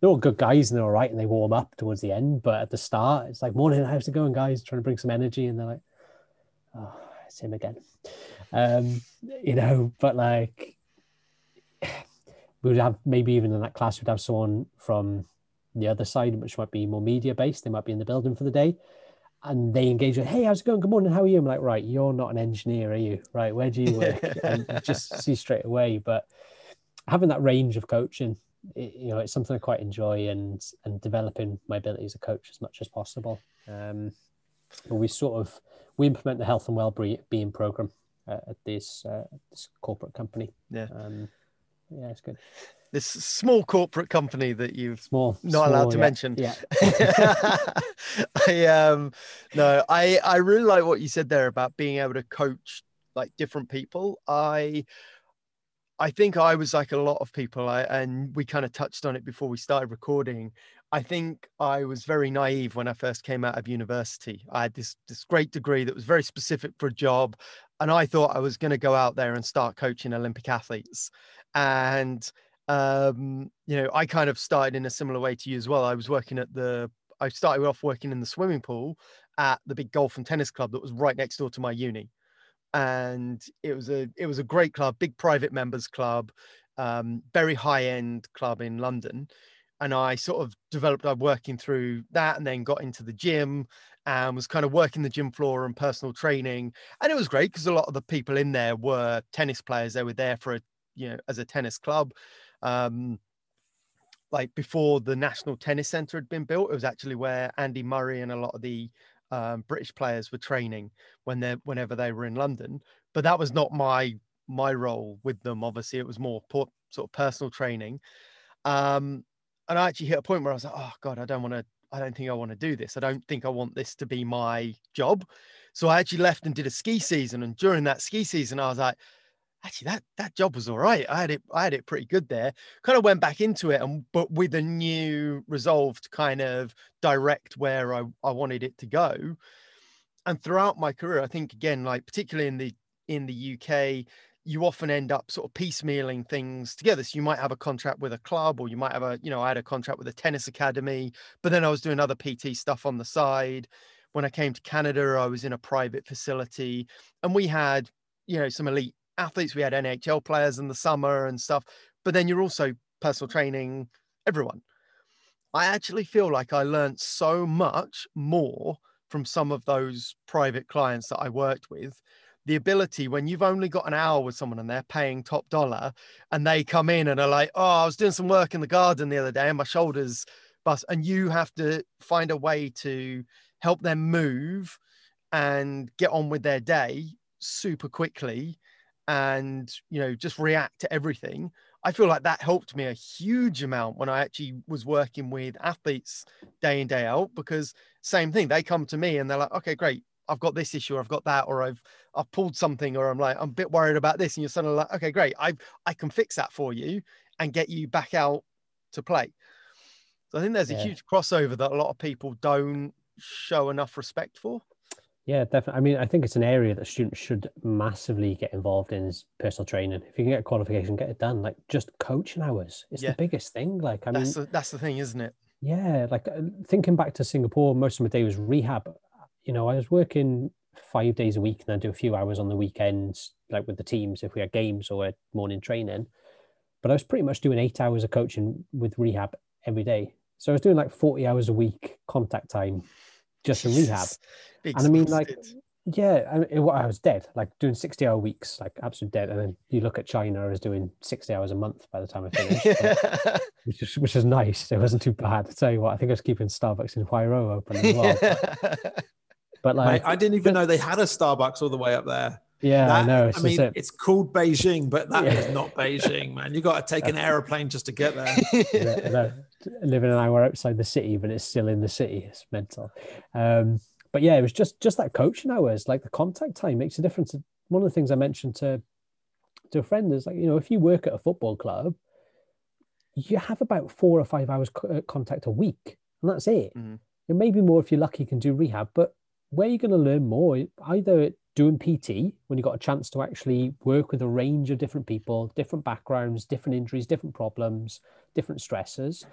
they're all good guys and they're all right, and they warm up towards the end. But at the start, it's like morning. How's it going, guys? Trying to bring some energy, and they're like, oh, it's him again. Um, you know, but like we would have maybe even in that class we'd have someone from the other side which might be more media based they might be in the building for the day. And they engage with hey how's it going? Good morning. How are you? I'm like right you're not an engineer are you? Right where do you work? And just see straight away. But having that range of coaching it, you know it's something i quite enjoy and and developing my ability as a coach as much as possible. Um but we sort of we implement the health and well-being program uh, at this uh, this corporate company. Yeah. Um, yeah, it's good. This small corporate company that you've small, not small, allowed to yeah. mention. Yeah. I um no, I I really like what you said there about being able to coach like different people. I I think I was like a lot of people, I, and we kind of touched on it before we started recording. I think I was very naive when I first came out of university. I had this this great degree that was very specific for a job, and I thought I was going to go out there and start coaching Olympic athletes and um, you know, I kind of started in a similar way to you as well. I was working at the, I started off working in the swimming pool at the big golf and tennis club that was right next door to my uni, and it was a it was a great club, big private members club, um, very high end club in London. And I sort of developed, I'm working through that and then got into the gym and was kind of working the gym floor and personal training. And it was great because a lot of the people in there were tennis players. They were there for a you know as a tennis club um like before the national tennis center had been built it was actually where andy murray and a lot of the um, british players were training when they whenever they were in london but that was not my my role with them. Obviously, it was more sort of personal training. Um, and I actually hit a point where I was like, oh God, I don't want to, I don't think I want to do this. I don't think I want this to be my job. So I actually left and did a ski season. And during that ski season, I was like, actually that that job was all right. I had it, I had it pretty good there. Kind of went back into it and but with a new resolve to kind of direct where I, I wanted it to go. And throughout my career, I think again, like particularly in the in the UK, you often end up sort of piecemealing things together. So you might have a contract with a club, or you might have a, you know, I had a contract with a tennis academy, but then I was doing other PT stuff on the side. When I came to Canada, I was in a private facility and we had, you know, some elite athletes. We had NHL players in the summer and stuff, but then you're also personal training everyone. I actually feel like I learned so much more from some of those private clients that I worked with the ability when you've only got an hour with someone and they're paying top dollar and they come in and are like, oh, I was doing some work in the garden the other day and my shoulders bust. And you have to find a way to help them move and get on with their day super quickly and, you know, just react to everything. I feel like that helped me a huge amount when I actually was working with athletes day in, day out, because same thing, they come to me and they're like, okay, great I've got this issue, or I've got that, or I've I've pulled something, or I'm like I'm a bit worried about this, and you're suddenly like, okay, great, I I can fix that for you and get you back out to play. So I think there's a huge crossover that a lot of people don't show enough respect for. Yeah, definitely. I mean, I think it's an area that students should massively get involved in is personal training. If you can get a qualification, get it done. Like just coaching hours It's yeah. the biggest thing. Like, I that's mean, the, that's the thing, isn't it? Yeah, like uh, thinking back to Singapore, most of my day was rehab you know, I was working five days a week and then do a few hours on the weekends, like with the teams if we had games or morning training. But I was pretty much doing eight hours of coaching with rehab every day. So I was doing like 40 hours a week contact time just in rehab. and I mean, like, yeah, I, mean, I was dead, like doing 60 hour weeks, like absolute dead. And then you look at China, I was doing 60 hours a month by the time I finished, which, is, which is nice. It wasn't too bad. I tell you what, I think I was keeping Starbucks in Huairou open as well. But, but like, Mate, I didn't even know they had a Starbucks all the way up there. Yeah, that, I know. I mean, it's called Beijing, but that yeah. is not Beijing, man. You got to take an aeroplane just to get there. yeah, living an hour outside the city, but it's still in the city. It's mental. Um, but yeah, it was just just that coaching hours, like the contact time makes a difference. One of the things I mentioned to to a friend is like, you know, if you work at a football club, you have about four or five hours uh, contact a week, and that's it. Mm-hmm. And maybe more if you're lucky, you can do rehab, but where you're going to learn more, either doing PT when you've got a chance to actually work with a range of different people, different backgrounds, different injuries, different problems, different stresses,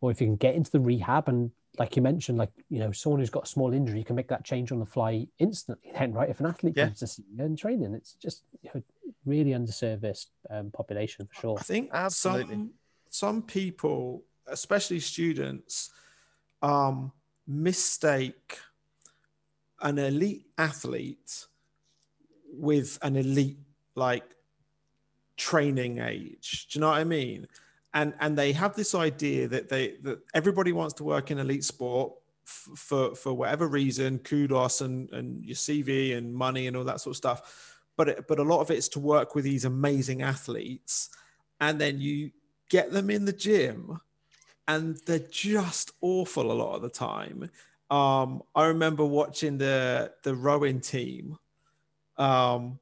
or if you can get into the rehab and like you mentioned, like you know, someone who's got a small injury, you can make that change on the fly instantly. Then, right? If an athlete yeah. comes to see you in training, it's just you know, really underserviced um, population for sure. I think Absolutely. some some people, especially students, um, mistake an elite athlete with an elite like training age. Do you know what I mean? And and they have this idea that they that everybody wants to work in elite sport f- for for whatever reason, kudos and and your CV and money and all that sort of stuff. But it, but a lot of it's to work with these amazing athletes, and then you get them in the gym, and they're just awful a lot of the time um, I remember watching the the rowing team. Um,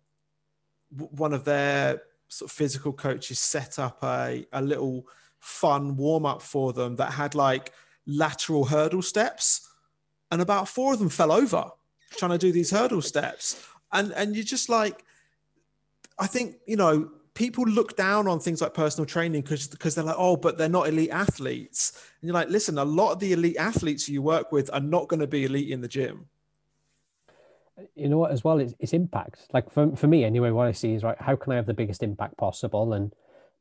one of their sort of physical coaches set up a, a little fun warm up for them that had like lateral hurdle steps, and about four of them fell over trying to do these hurdle steps, and and you're just like, I think you know people look down on things like personal training because because they're like, oh, but they're not elite athletes. And you're like, listen, a lot of the elite athletes you work with are not going to be elite in the gym. You know what, as well, it's, it's impact. Like for, for me, anyway, what I see is right, how can I have the biggest impact possible? And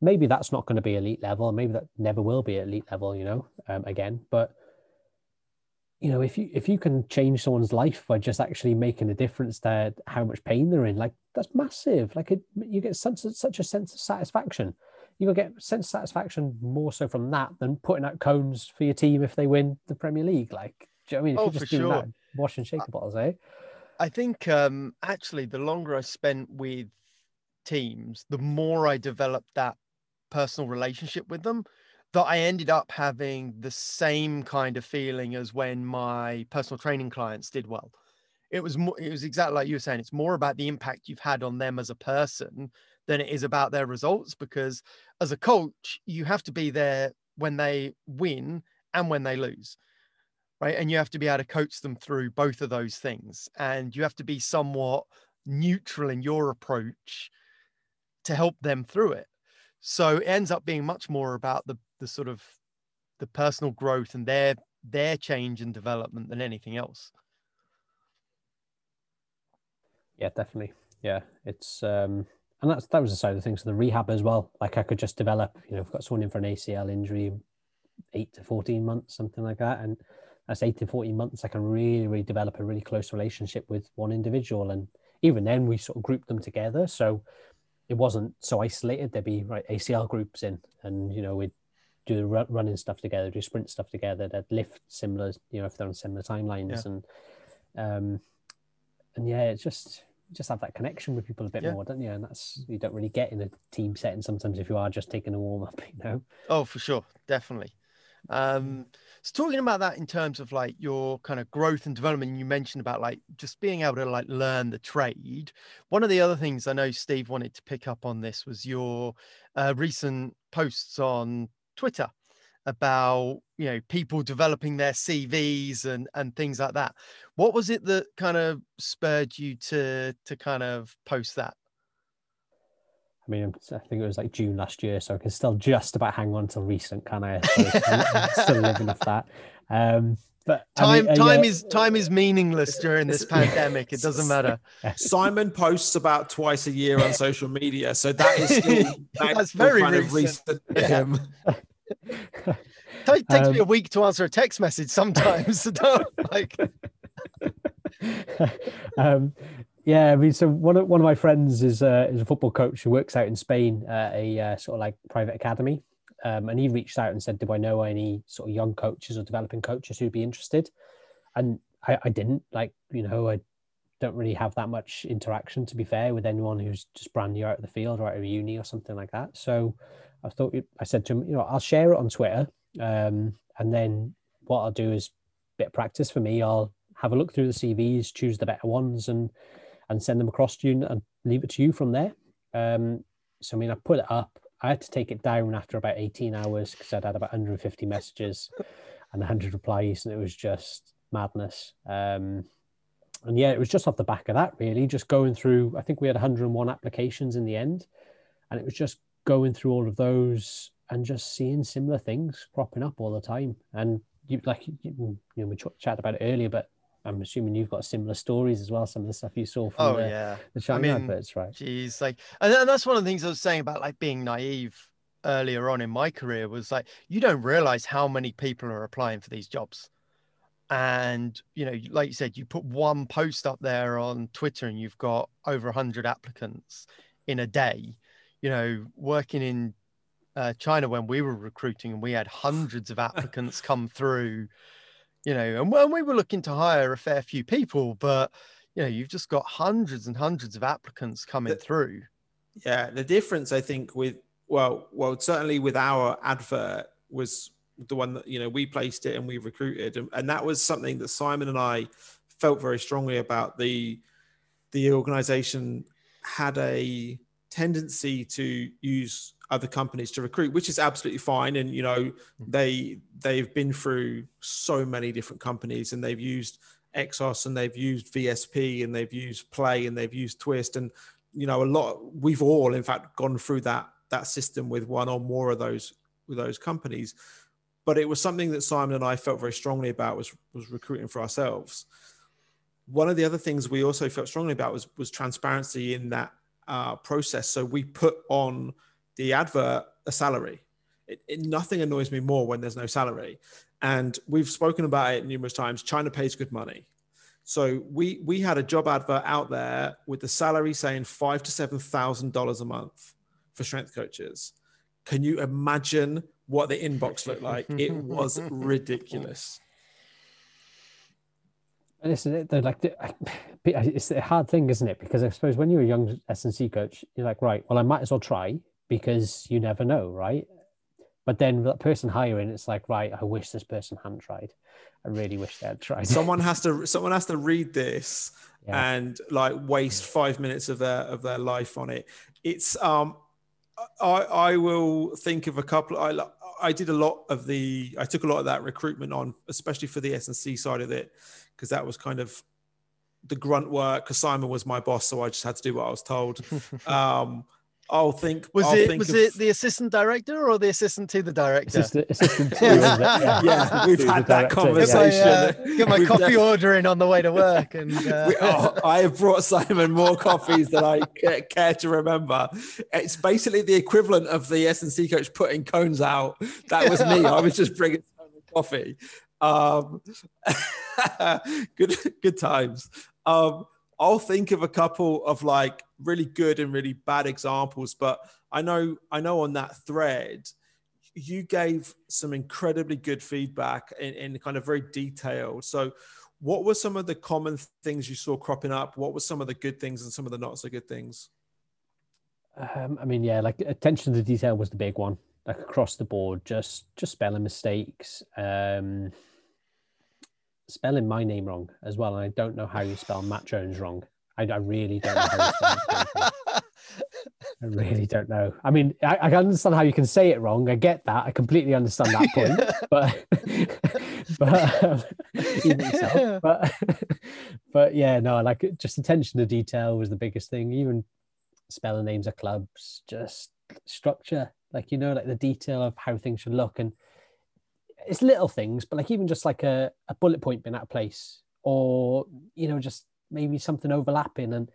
maybe that's not going to be elite level, maybe that never will be elite level, you know, um, again. But you know, if you if you can change someone's life by just actually making a difference to how much pain they're in, like that's massive. Like it, you get such such a sense of satisfaction. You will get sense of satisfaction more so from that than putting out cones for your team if they win the Premier League. Like, do you know I mean? If oh, you're just doing sure. that, washing shaker bottles, eh? I think um, actually the longer I spent with teams, the more I developed that personal relationship with them, that I ended up having the same kind of feeling as when my personal training clients did well. It was more, it was exactly like you were saying. It's more about the impact you've had on them as a person than it is about their results. Because as a coach, you have to be there when they win and when they lose right? And you have to be able to coach them through both of those things. And you have to be somewhat neutral in your approach to help them through it. So it ends up being much more about the the sort of the personal growth and their their change and development than anything else. Yeah, definitely. Yeah, it's um, and that's that was the side of things. So the rehab as well. Like I could just develop. You know, I've got someone in for an ACL injury, eight to fourteen months, something like that, and that's eight to 14 months, I can really, really develop a really close relationship with one individual. And even then, we sort of grouped them together. So it wasn't so isolated. There'd be right ACL groups in, and you know, we'd do running stuff together, do sprint stuff together. They'd lift similar, you know, if they're on similar timelines, yeah. and um, and yeah, it's just just have that connection with people a bit yeah. more, don't you? And that's you don't really get in a team setting sometimes if you are just taking a warm up, you know. Oh, for sure, definitely. Um, so talking about that in terms of like your kind of growth and development, you mentioned about like just being able to like learn the trade. One of the other things I know Steve wanted to pick up on this was your uh, recent posts on Twitter about you know people developing their CVs and and things like that. What was it that kind of spurred you to to kind of post that? I mean, I think it was like June last year, so I can still just about hang on till recent, can I? still living off that. Um, but time, I mean, uh, time yeah. is time is meaningless during this pandemic. It doesn't matter. Simon posts about twice a year on social media, so that is still, that's very kind recent. Of recent yeah. it takes um, me a week to answer a text message sometimes. so don't like. um, yeah, I mean, so one of one of my friends is uh, is a football coach who works out in Spain at a uh, sort of like private academy, um, and he reached out and said, "Do I know any sort of young coaches or developing coaches who'd be interested?" And I, I didn't like, you know, I don't really have that much interaction, to be fair, with anyone who's just brand new out of the field or out of uni or something like that. So I thought I said to him, you know, I'll share it on Twitter, um, and then what I'll do is bit of practice for me. I'll have a look through the CVs, choose the better ones, and and send them across to you and leave it to you from there. Um, so, I mean, I put it up. I had to take it down after about 18 hours because I'd had about 150 messages and 100 replies, and it was just madness. Um, and yeah, it was just off the back of that, really, just going through. I think we had 101 applications in the end, and it was just going through all of those and just seeing similar things cropping up all the time. And you like you, you know we chatted about it earlier, but I'm assuming you've got similar stories as well. Some of the stuff you saw from oh, the, yeah. the China I mean, adverts, right? Geez, like, and that's one of the things I was saying about like being naive earlier on in my career was like you don't realize how many people are applying for these jobs. And you know, like you said, you put one post up there on Twitter and you've got over hundred applicants in a day. You know, working in uh, China when we were recruiting and we had hundreds of applicants come through you know, and when we were looking to hire a fair few people, but you know, you've just got hundreds and hundreds of applicants coming the, through. Yeah, the difference I think with well, well, certainly with our advert was the one that you know we placed it and we recruited, and, and that was something that Simon and I felt very strongly about. The the organization had a tendency to use other companies to recruit, which is absolutely fine. And you know, hmm. they they've been through so many different companies, and they've used Exos, and they've used VSP, and they've used Play, and they've used Twist, and you know, a lot. We've all, in fact, gone through that that system with one or more of those with those companies. But it was something that Simon and I felt very strongly about was was recruiting for ourselves. One of the other things we also felt strongly about was was transparency in that uh, process. So we put on the advert a salary. It, it, nothing annoys me more when there's no salary. And we've spoken about it numerous times. China pays good money. So we we had a job advert out there with the salary saying five to seven thousand dollars a month for strength coaches. Can you imagine what the inbox looked like? It was ridiculous. And isn't it? They're like, it's a hard thing, isn't it? Because I suppose when you're a young S and C coach, you're like, right, well, I might as well try because you never know, right? But then that person hiring, it's like, right, I wish this person hadn't tried. I really wish they had tried. someone has to someone has to read this Yeah. and like waste five minutes of their of their life on it it's um i i will think of a couple i i did a lot of the i took a lot of that recruitment on especially for the s&c side of it because that was kind of the grunt work because simon was my boss so i just had to do what i was told um i'll think Was I'll it think was of- it the assistant director or the assistant to the director? assistant, assistant to, Yeah. yeah, Yeah, we've to the had that director, Get my, conversation. uh, get my We've coffee def- order in on the way to work, and uh, We- oh, I have brought Simon more coffees than I care to remember. It's basically the equivalent of the S and C coach putting cones out. That was me. I was just bringing Simon coffee. Um, good, good times. Um, I'll think of a couple of like really good and really bad examples, but I know, I know on that thread, you gave some incredibly good feedback in, in kind of very detailed. So, what were some of the common things you saw cropping up? What were some of the good things and some of the not so good things? Um, I mean, yeah, like attention to detail was the big one, like across the board, just just spelling mistakes, um, spelling my name wrong as well. And I don't know how you spell Matt Jones wrong. I, I really don't know how you spell his name wrong. I really don't know. I mean, I, I can understand how you can say it wrong. I get that. I completely understand that point. but but um, so, but but yeah, no, like just attention to detail was the biggest thing. Even spelling names of clubs, just structure, like you know, like the detail of how things should look, and it's little things, but like even just like a, a bullet point being out of place, or you know, just maybe something overlapping, and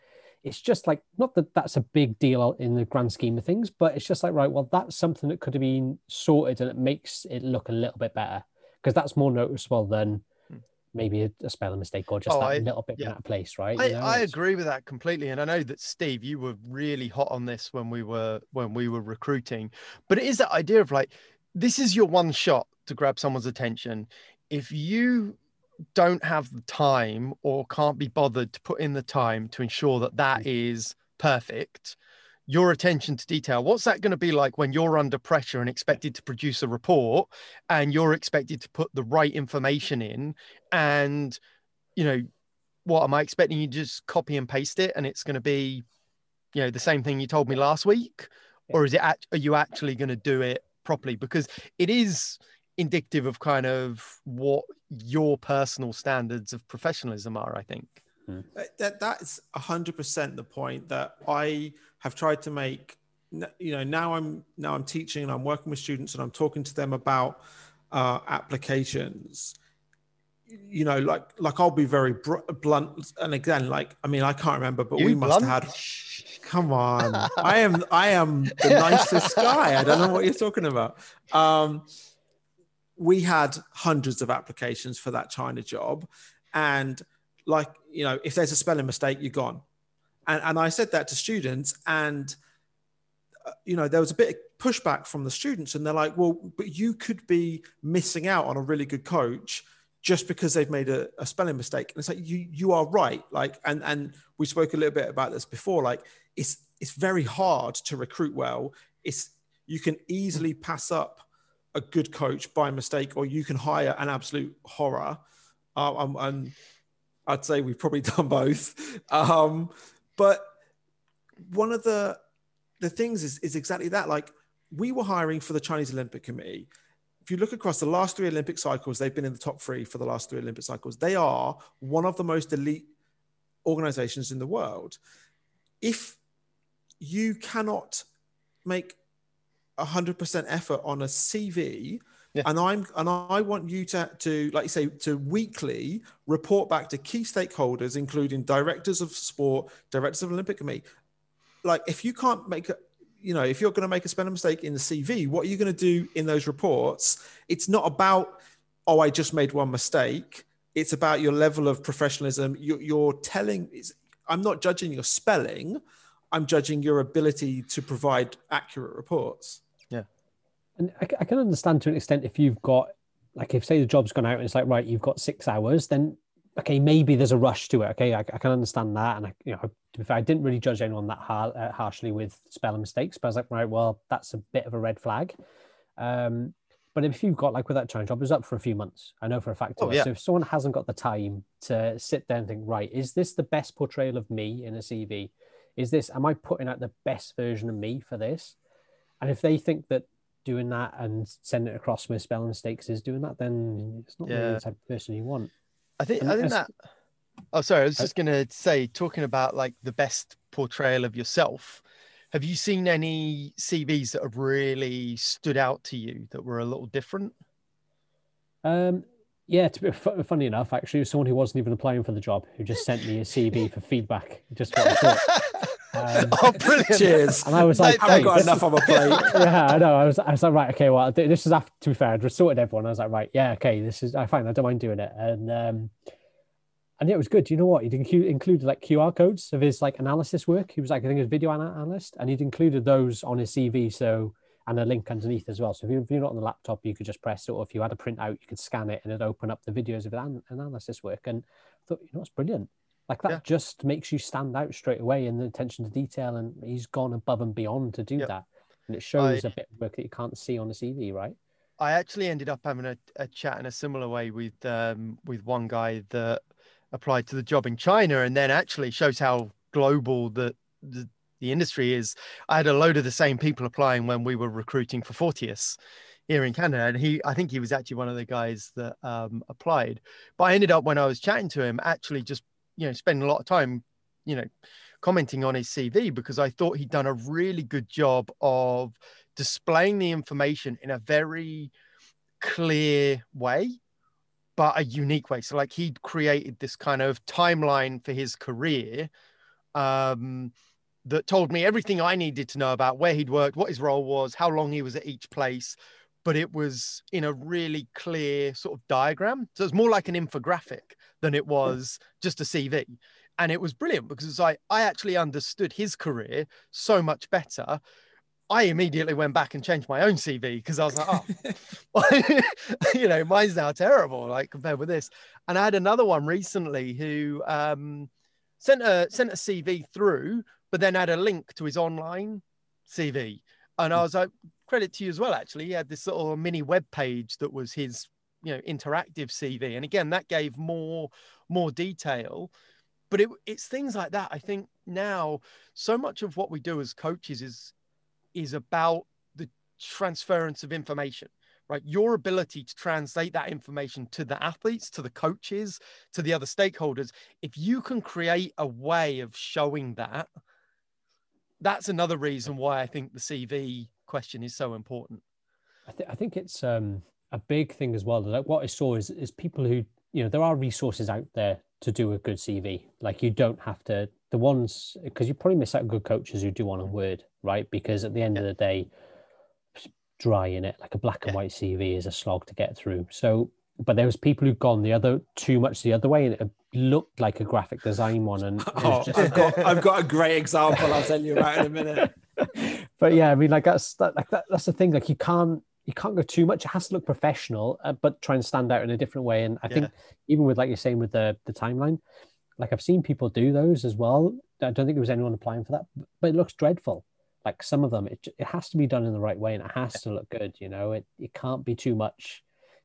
it's just like not that that's a big deal in the grand scheme of things, but it's just like right, well, that's something that could have been sorted, and it makes it look a little bit better because that's more noticeable than hmm. maybe a, a spelling mistake or just Oh, that I- little bit yeah. out of place, right? I, You know, I agree with that completely, and I know that Steve, you were really hot on this when we were when we were recruiting. But it is that idea of like, this is your one shot to grab someone's attention. If you don't have the time or can't be bothered to put in the time to ensure that that mm. is perfect, your attention to detail, what's that going to be like when you're under pressure and expected to produce a report and you're expected to put the right information in and you know what am I expecting you to just copy and paste it and it's going to be, you know, the same thing you told me last week, or is it? Are you actually going to do it properly? Because it is indicative of kind of what your personal standards of professionalism are. I think. That- That that's hundred percent the point that I have tried to make. You know, now I'm now I'm teaching and I'm working with students and I'm talking to them about uh, applications. You know, like like I'll be very br- blunt, and again, like I mean, I can't remember, but we must blunt? have had. Come on, I am I am the nicest guy. I don't know what you're talking about. Um, we had hundreds of applications for that China job, and like you know if there's a spelling mistake you're gone. And, and i said that to students and uh, you know there was a bit of pushback from the students and they're like well but you could be missing out on a really good coach just because they've made a, a spelling mistake. And it's like you you are right. Like and and we spoke a little bit about this before. Like it's it's very hard to recruit well. It's you can easily pass up a good coach by mistake or you can hire an absolute horror um, um, and I'd say we've probably done both. Um, but one of the the things is is exactly that. Like we were hiring for the Chinese Olympic Committee. If you look across the last three Olympic cycles, they've been in the top three for the last three Olympic cycles. They are one of the most elite organizations in the world. If you cannot make 100% effort on a CV, Yeah. and I'm and I want you to to like you say to weekly report back to key stakeholders, including directors of sport, directors of Olympic Committee. Like if you can't make a you know, if you're going to make a spelling mistake in the CV, what are you going to do in those reports? It's not about, oh, I just made one mistake. It's about your level of professionalism. You're, you're telling, I'm not judging your spelling. I'm judging your ability to provide accurate reports. And I, I can understand to an extent if you've got, like, if say the job's gone out and it's like, right, you've got six hours, then okay, maybe there's a rush to it. Okay, I, I can understand that, and I, you know, to be fair, I didn't really judge anyone that har- uh, harshly with spelling mistakes, but I was like, right, well, that's a bit of a red flag. Um, but if you've got like with that challenge job, it was up for a few months. I know for a fact. Oh, yeah. So if someone hasn't got the time to sit there and think, right, is this the best portrayal of me in a CV? Is this am I putting out the best version of me for this? And if they think that doing that and sending it across with spelling mistakes is doing that, then it's not really the type of person you want. I think And I think as- that. Oh, sorry. I was Uh, just gonna say, talking about like the best portrayal of yourself. Have you seen any CVs that have really stood out to you that were a little different? Um, yeah, to be fu- funny enough, actually, it was someone who wasn't even applying for the job who just sent me a CV for feedback, just what I thought. Um, oh, brilliant! Cheers. And I was like, I haven't got enough on my plate. yeah, I know. I was, I was like, right, okay, well, this is after, to be fair, I'd sorted everyone. I was like, right, yeah, okay, this is, I fine, I don't mind doing it. And, um, and yeah, it was good. You know what? He'd include, included like QR codes of his like analysis work. He was like, I think, he was a video analyst, and he'd included those on his CV. So, and a link underneath as well. So if, you, if you're not on the laptop, you could just press it, or if you had a printout, you could scan it and it'd open up the videos of an- analysis work. And I thought, you know, it's brilliant. Like that Yeah. just makes you stand out straight away in the attention to detail. And he's gone above and beyond to do Yep. that. And it shows I- a bit of work that you can't see on a CV, right? I actually ended up having a, a chat in a similar way with um, with one guy that applied to the job in China, and then actually shows how global the, the the industry is. I had a load of the same people applying when we were recruiting for Fortius here in Canada, and he I think he was actually one of the guys that um, applied. But I ended up when I was chatting to him, actually just you know spending a lot of time, you know, commenting on his CV because I thought he'd done a really good job of displaying the information in a very clear way but a unique way. So like he'd created this kind of timeline for his career um that told me everything i needed to know about where he'd worked what his role was how long he was at each place but it was in a really clear sort of diagram. So it's more like an infographic than it was just a cv and it was brilliant because I, I actually understood his career so much better. I immediately went back and changed my own CV because I was like, oh, you know, mine's now terrible, like compared with this. And I had another one recently who um, sent a sent a CV through, but then had a link to his online CV, and I was like, credit to you as well. Actually, he had this little mini web page that was his, you know, interactive CV, and again, that gave more more detail. But it, it's things like that. I think now so much of what we do as coaches is is about the transference of information right your ability to translate that information to the athletes to the coaches to the other stakeholders if you can create a way of showing that that's another reason why i think the cv question is so important I, th- I think it's um, a big thing as well. Like what I saw is is people who you know there are resources out there to do a good CV. Like you don't have to the ones because you probably miss out good coaches who do on a Word, right? Because at the end of the day, dry in it. Like a black and Yeah. white CV is a slog to get through. So, but there was people who've gone the other too much the other way, and it looked like a graphic design one, and Oh, just I've got I've got a great example. I'll tell you about in a minute. but yeah, I mean, like that's that, like that, that's the thing. Like you can't you can't go too much. It has to look professional, uh, but try and stand out in a different way. And I think even with like you're saying with the the timeline, like I've seen people do those as well. I don't think there was anyone applying for that, but it looks dreadful. Like some of them, it it has to be done in the right way, and it has to look good. You know, it it can't be too much,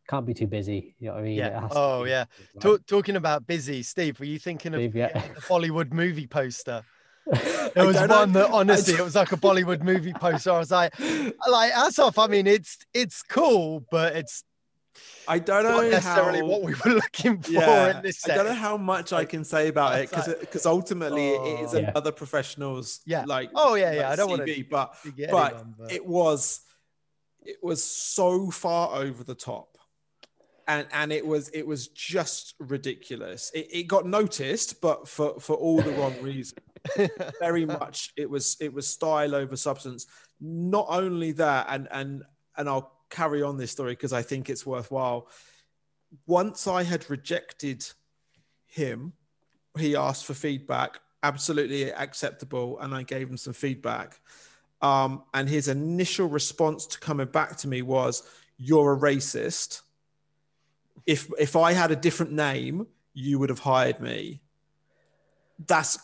can't be too busy. You know what I mean? Yeah. It has to Oh, yeah. right. Talk, talking about busy steve were you thinking of Steve, yeah. the Bollywood movie poster There was don't know. one that honestly, it was like a Bollywood movie poster. I was like, like as off. I mean, it's it's cool, but it's I don't not know necessarily how, what we were looking for yeah, in this I don't know how much I can say about it That's because like- because ultimately it is Oh. Yeah. another professional's Yeah. like Oh, yeah, yeah, like I don't but to but anyone, but- it was it was so far over the top and and it was it was just ridiculous it, it got noticed but for for all the wrong reasons very much it was it was style over substance. Not only that and and and i'll carry on this story because i think it's worthwhile. Once i had rejected him he asked for feedback absolutely acceptable and i gave him some feedback. Um, and his initial response to coming back to me was you're a racist. If if i had a different name you would have hired me, that's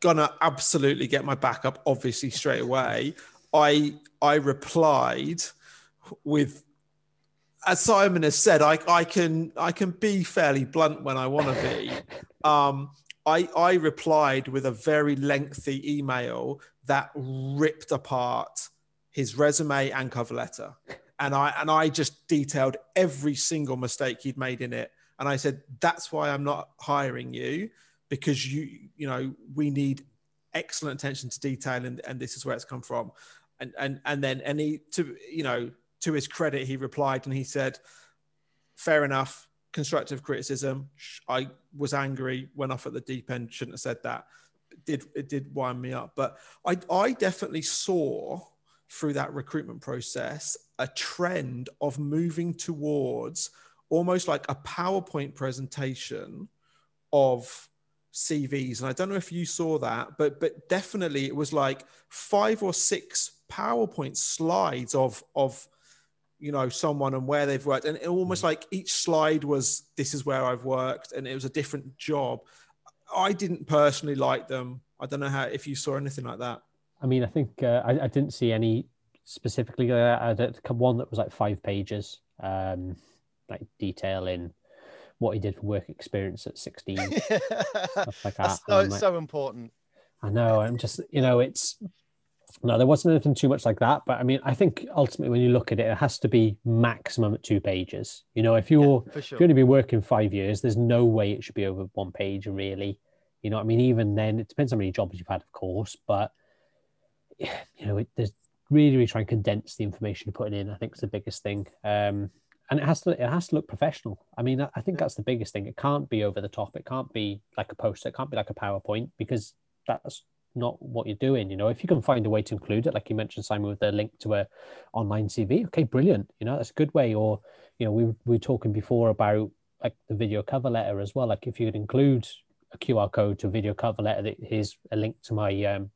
gonna absolutely get my back up, obviously, straight away. I I replied with as Simon has said, I, I can I can be fairly blunt when I want to be. Um, I I replied with a very lengthy email that ripped apart his resume and cover letter, and I and I just detailed every single mistake he'd made in it, and I said that's why I'm not hiring you because you you know we need excellent attention to detail and, and this is where it's come from. And and and then and he to you know to his credit he replied and he said fair enough constructive criticism. I was angry went off at the deep end shouldn't have said that. It did it did wind me up. But i i definitely saw through that recruitment process a trend of moving towards almost like a powerpoint presentation of CVs, and I don't know if you saw that, but but definitely it was like five or six PowerPoint slides of of you know someone and where they've worked, and it almost like each slide was this is where I've worked, and it was a different job. I didn't personally like them. I don't know how if you saw anything like that. I mean, I think uh, I, I didn't see any specifically. Uh, I had one that was like five pages, um, like detailing what he did for work experience at 16. stuff like That's that. so, like, so important. I know. I'm just, you know, it's no, there wasn't anything too much like that. But I mean, I think ultimately when you look at it, it has to be maximum at two pages. You know, if you're For if you're going to be working five years, there's no way it should be over one page, really. You know, I mean, even then, it depends how many jobs you've had, of course, but you know, it, there's really, really try and condense the information you're putting in. I think is the biggest thing, um, and it has to it has to look professional. I mean, I, think that's the biggest thing. It can't be over the top. It can't be like a poster. It can't be like a PowerPoint because that's not what you're doing. You know, if you can find a way to include it, like you mentioned, Simon, with a link to a online CV, okay, brilliant. You know, that's a good way. Or you know, we, we were talking before about like the video cover letter as well. Like if you could include a QR code to a video cover letter that here's a link to my um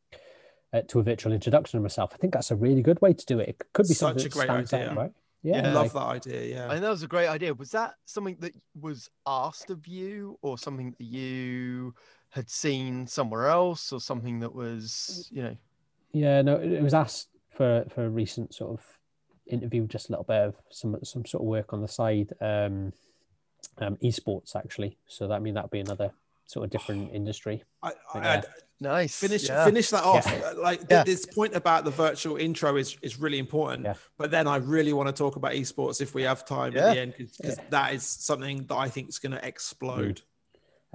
uh, to a virtual introduction of myself. I think that's a really good way to do it. It could be Such something a that great stands idea. out, right? Yeah, Yeah, I love that idea. Yeah. I think that was a great idea. Was that something that was asked of you, or something that you had seen somewhere else, or something that was, you know, Yeah, no, it it was asked for for a recent sort of interview, just a little bit of some some sort of work on the side, um, um, esports actually. So that I mean that'd be another sort of different industry. I, I, Yeah. I'd nice. finish yeah. finish that off. Yeah. Uh, Like th- Yeah. this point about the virtual intro is is really important. Yeah. But then I really want to talk about esports if we have time Yeah. at the end because that is something that I think is going to explode.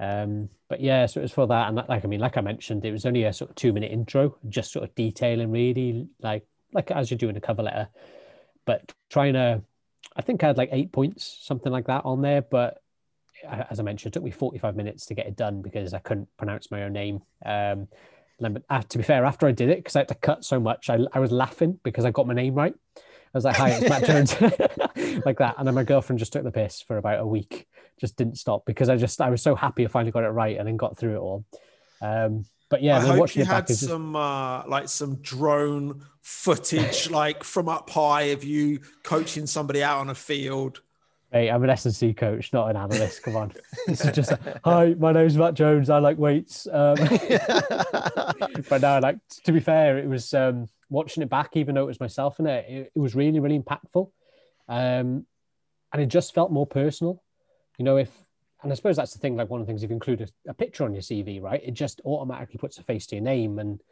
Um, but yeah, so it was for that, and that, like I mean, like I mentioned, it was only a sort of two minute intro, just sort of detailing really like like as you're doing a cover letter, but trying to. I think I had like eight points, something like that, on there, but a- as I mentioned, it took me 45 minutes to get it done because I couldn't pronounce my own name. Um, uh, to be fair, after I did it, because I had to cut so much, I, I was laughing because I got my name right. I was like, "Hi, it's Matt Jones," like that, and then my girlfriend just took the piss for about a week, just didn't stop because I just I was so happy I finally got it right and then got through it all. Um, but yeah, I hope watching you had is just, some uh, like some drone footage, like from up high of you coaching somebody out on a field. Hey, I'm an S and C coach, not an analyst. Come on, this is just a, hi. My name's Matt Jones. I like weights. Um, but no, I like to be fair, it was um, watching it back, even though it was myself in it. It, it was really, really impactful, um, and it just felt more personal. You know, if and I suppose that's the thing. Like one of the things, if you include a, a picture on your CV, right, it just automatically puts a face to your name, and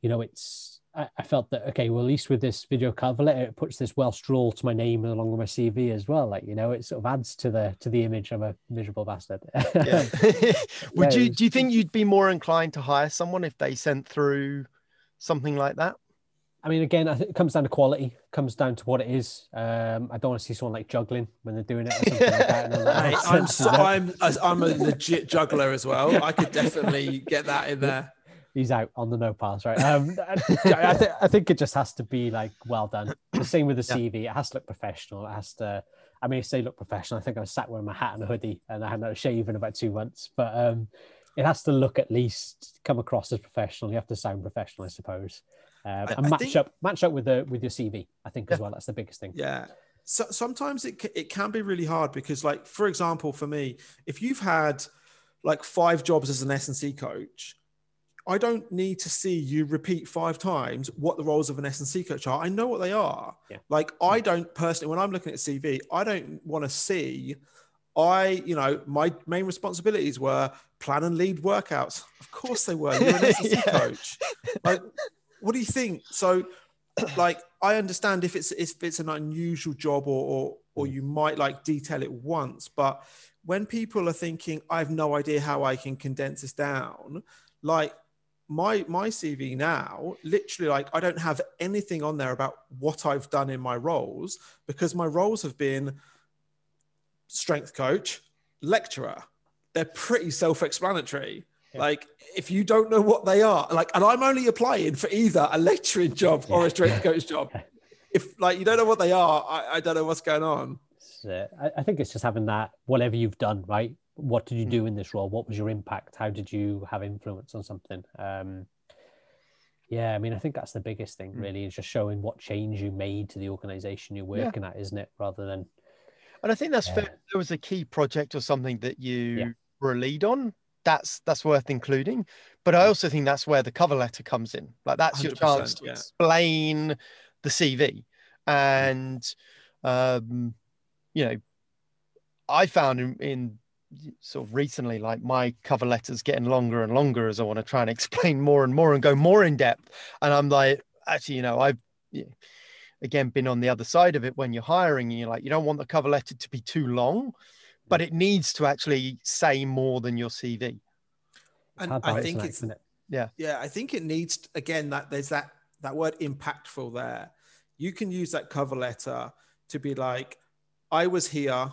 you know, it's. I, I felt that okay, well, at least with this video cover letter, it puts this Welsh drawl to my name along with my CV as well. Like you know, it sort of adds to the to the image of a miserable bastard. yeah. Would Yeah, you was- do you think you'd be more inclined to hire someone if they sent through something like that? I mean, again, I think it comes down to quality. Comes down to what it is. Um, I don't want to see someone like juggling when they're doing it or something like that. I'm like, "Oh, I'm sense, so. I'm I'm a legit juggler as well. I could definitely get that in there. He's out on the no pass, right? Um, I, I, th- I think it just has to be like well done. The same with the Yeah. CV. It has to look professional. It has to. I mean, I say look professional. I think I was sat wearing my hat and a hoodie, and I hadn't had a shave in about two months. But um, it has to look at least come across as professional. You have to sound professional, I suppose, I- and I match think- up match up with the with your CV. I think as Yeah. well. That's the biggest thing. Yeah. so, sometimes it it can be really hard because, like, for example, for me, if you've had like five jobs as an S and C coach, I don't need to see you repeat five times what the roles of an S and C coach are. I know what they are. Yeah. Like, I don't personally, when I'm looking at CV, I don't want to see. I, you know, my main responsibilities were plan and lead workouts. Of course they were. You're an S and C Yeah. coach. Like, what do you think? So, like, I understand if it's if it's an unusual job or or or mm. you might like detail it once, but when people are thinking, I have no idea how I can condense this down, like my my CV now, literally like I don't have anything on there about what I've done in my roles because my roles have been strength coach, lecturer. They're pretty self-explanatory. Yeah. Like if you don't know what they are, like, and I'm only applying for either a lecturing job or a strength coach job. If like you don't know what they are, I, I don't know what's going on. I, I think it's just having that whatever you've done, right? What did you Mm. do in this role? What was your impact? How did you have influence on something? Um, yeah, I mean, I think that's the biggest thing, Mm. really, is just showing what change you made to the organization you're Yeah. working at, isn't it? Rather than And I think that's fair. Yeah. If There was a key project or something that you Yeah. were a lead on. That's that's worth including. But I also think that's where the cover letter comes in. Like that's your chance to yeah. explain the CV. And um, you know, I found in, in sort of recently, like my cover letters getting longer and longer as I want to try and explain more and more and go more in depth. And I'm like, actually, you know, I've again been on the other side of it when you're hiring and you're like, you don't want the cover letter to be too long, but it needs to actually say more than your CV. And I think it's isn't it? yeah i think it needs again that there's that that word impactful there you can use that cover letter to be like i was here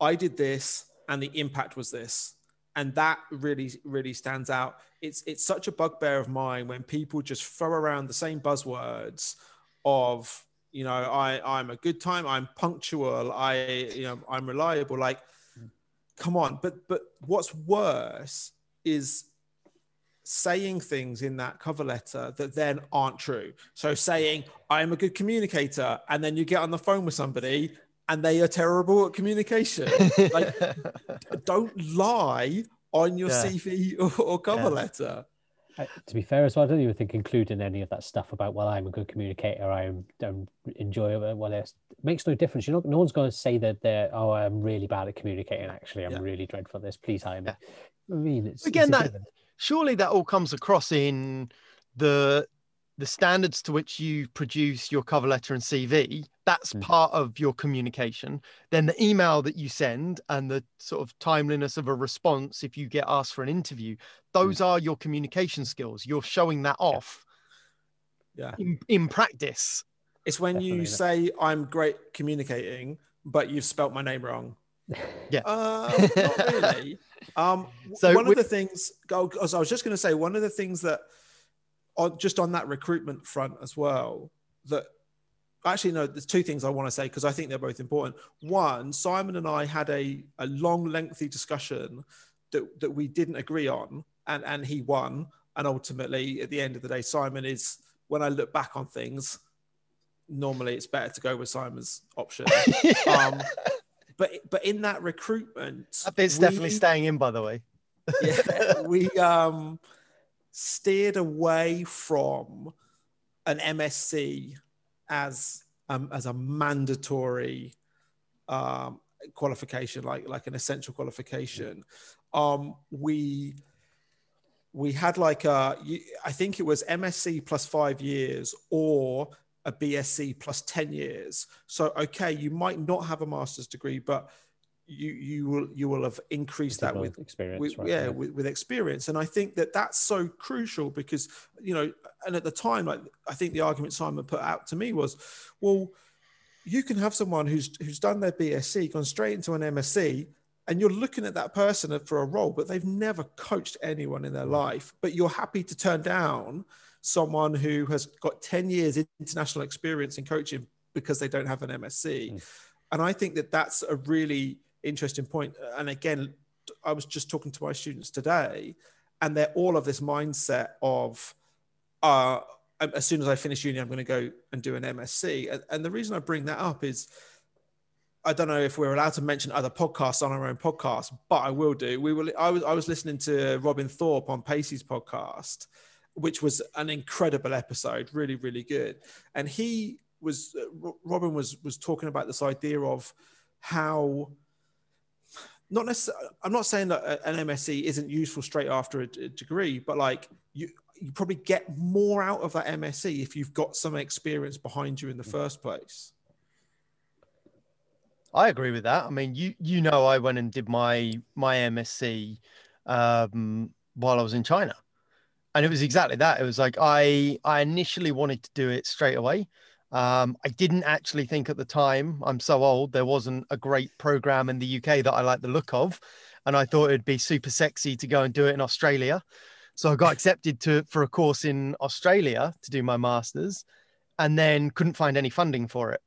i did this and the impact was this. And that really really stands out. It's it's such a bugbear of mine when people just throw around the same buzzwords of you know i i'm a good time i'm punctual i you know i'm reliable like hmm. come on. But but what's worse is saying things in that cover letter that then aren't true. So saying I'm a good communicator, and then you get on the phone with somebody and they are terrible at communication. Like, don't lie on your Yeah. CV or, or cover Yeah. letter. I, to be fair as well, I don't even think including any of that stuff about well, I'm a good communicator, I'm, I'm enjoyable. Well, it makes no difference. You know, no one's going to say that they're oh, I'm really bad at communicating. Actually, I'm Yeah. really dreadful at this. Please hire me. I mean, it's Again, it's that- given. surely that all comes across in the the standards to which you produce your cover letter and CV. That's Mm. part of your communication. Then the email that you send and the sort of timeliness of a response if you get asked for an interview, those are your communication skills. You're showing that off Yeah. in, in practice. It's when Definitely you not. say I'm great communicating, but you've spelt my name wrong. Yeah. Uh, not really. Um, So one of the things, oh, I was just going to say, one of the things that, on, just on that recruitment front as well, that actually, no, there's two things I want to say because I think they're both important. One, Simon and I had a, a long, lengthy discussion that, that we didn't agree on, and, and he won. And ultimately, at the end of the day, Simon is, when I look back on things, normally it's better to go with Simon's option. um, but but in that recruitment, that bit's definitely staying in, by the way. yeah, we um steered away from an MSc as um, as a mandatory um, qualification, like like an essential qualification. Um, we we had like a I think it was MSc plus five years or a BSc plus ten years. So okay, you might not have a master's degree, but you you will you will have increased that with experience, with, right? yeah, with, with experience and i think that that's so crucial because you know and at the time like i think the argument simon put out to me was well you can have someone who's who's done their bsc gone straight into an msc and you're looking at that person for a role but they've never coached anyone in their life but you're happy to turn down someone who has got 10 years international experience in coaching because they don't have an msc Mm. and i think that that's a really interesting point. and again I was just talking to my students today, and they're all of this mindset of, uh, as soon as I finish uni, I'm going to go and do an MSc. And, and the reason I bring that up is I don't know if we're allowed to mention other podcasts on our own podcast, but I will do. We will. I was I was listening to Robin Thorpe on Pacey's podcast, which was an incredible episode, really really good. And he was uh, Robin was was talking about this idea of how not necessarily i'm not saying that an msc isn't useful straight after a, degree but like you you probably get more out of that msc if you've got some experience behind you in the first place. I agree with that. I mean you you know i went and did my my msc um, while i was in china. And it was exactly that. It was like i i initially wanted to do it straight away um, I didn't actually think at the time, I'm so old, there wasn't a great program in the UK that I like the look of. And I thought it'd be super sexy to go and do it in Australia. So I got accepted to for a course in Australia to do my master's and then couldn't find any funding for it.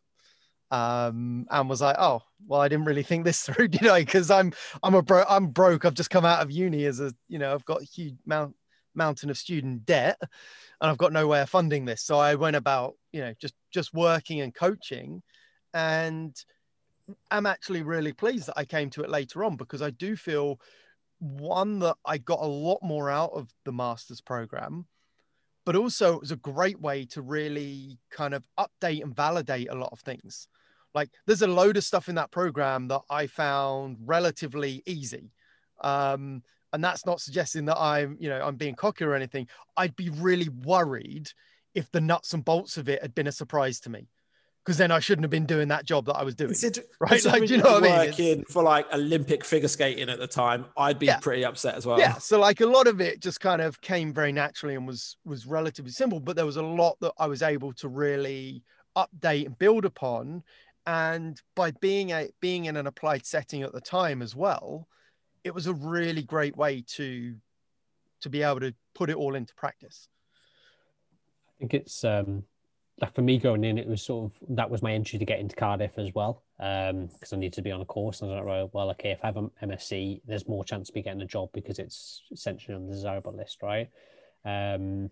Um, and was like, oh, well, I didn't really think this through, did I? Because I'm I'm a bro I'm broke. I've just come out of uni as a, you know, I've got a huge mount mountain of student debt and I've got no way of funding this. So I went about, you know, just just working and coaching and I'm actually really pleased that I came to it later on because I do feel one that I got a lot more out of the master's program, but also it was a great way to really kind of update and validate a lot of things. Like there's a load of stuff in that program that I found relatively easy. Um, and that's not suggesting that I'm, you know, I'm being cocky or anything. I'd be really worried if the nuts and bolts of it had been a surprise to me. Because then I shouldn't have been doing that job that I was doing. Consider, right? Like, do you know what I mean? Working for like Olympic figure skating at the time, I'd be yeah. pretty upset as well. Yeah. So like a lot of it just kind of came very naturally and was was relatively simple, but there was a lot that I was able to really update and build upon. And by being a being in an applied setting at the time as well, it was a really great way to to be able to put it all into practice. I think it's um like for me going in, it was sort of that was my entry to get into Cardiff as well. Um, because I need to be on a course. And I was like, well, okay, if I have an MSc, there's more chance of me getting a job because it's essentially on the desirable list, right? Um,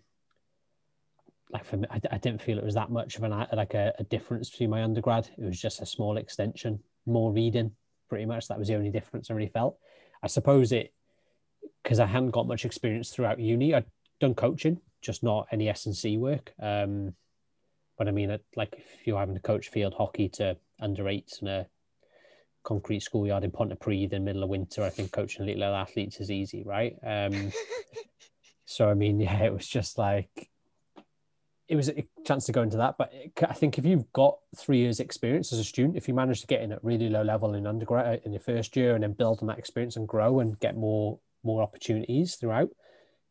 like for me, I, I didn't feel it was that much of an like a, a difference between my undergrad. It was just a small extension, more reading, pretty much. That was the only difference I really felt. I suppose it because I hadn't got much experience throughout uni. I'd done coaching, just not any S and C work. Um, but I mean, like if you're having to coach field hockey to under eights in a concrete schoolyard in Pontypridd in the middle of winter, I think coaching little athletes is easy, right? Um, so I mean, yeah, it was just like it was a chance to go into that. But I think if you've got three years experience as a student, if you manage to get in at really low level in undergrad uh, in your first year and then build on that experience and grow and get more more opportunities throughout,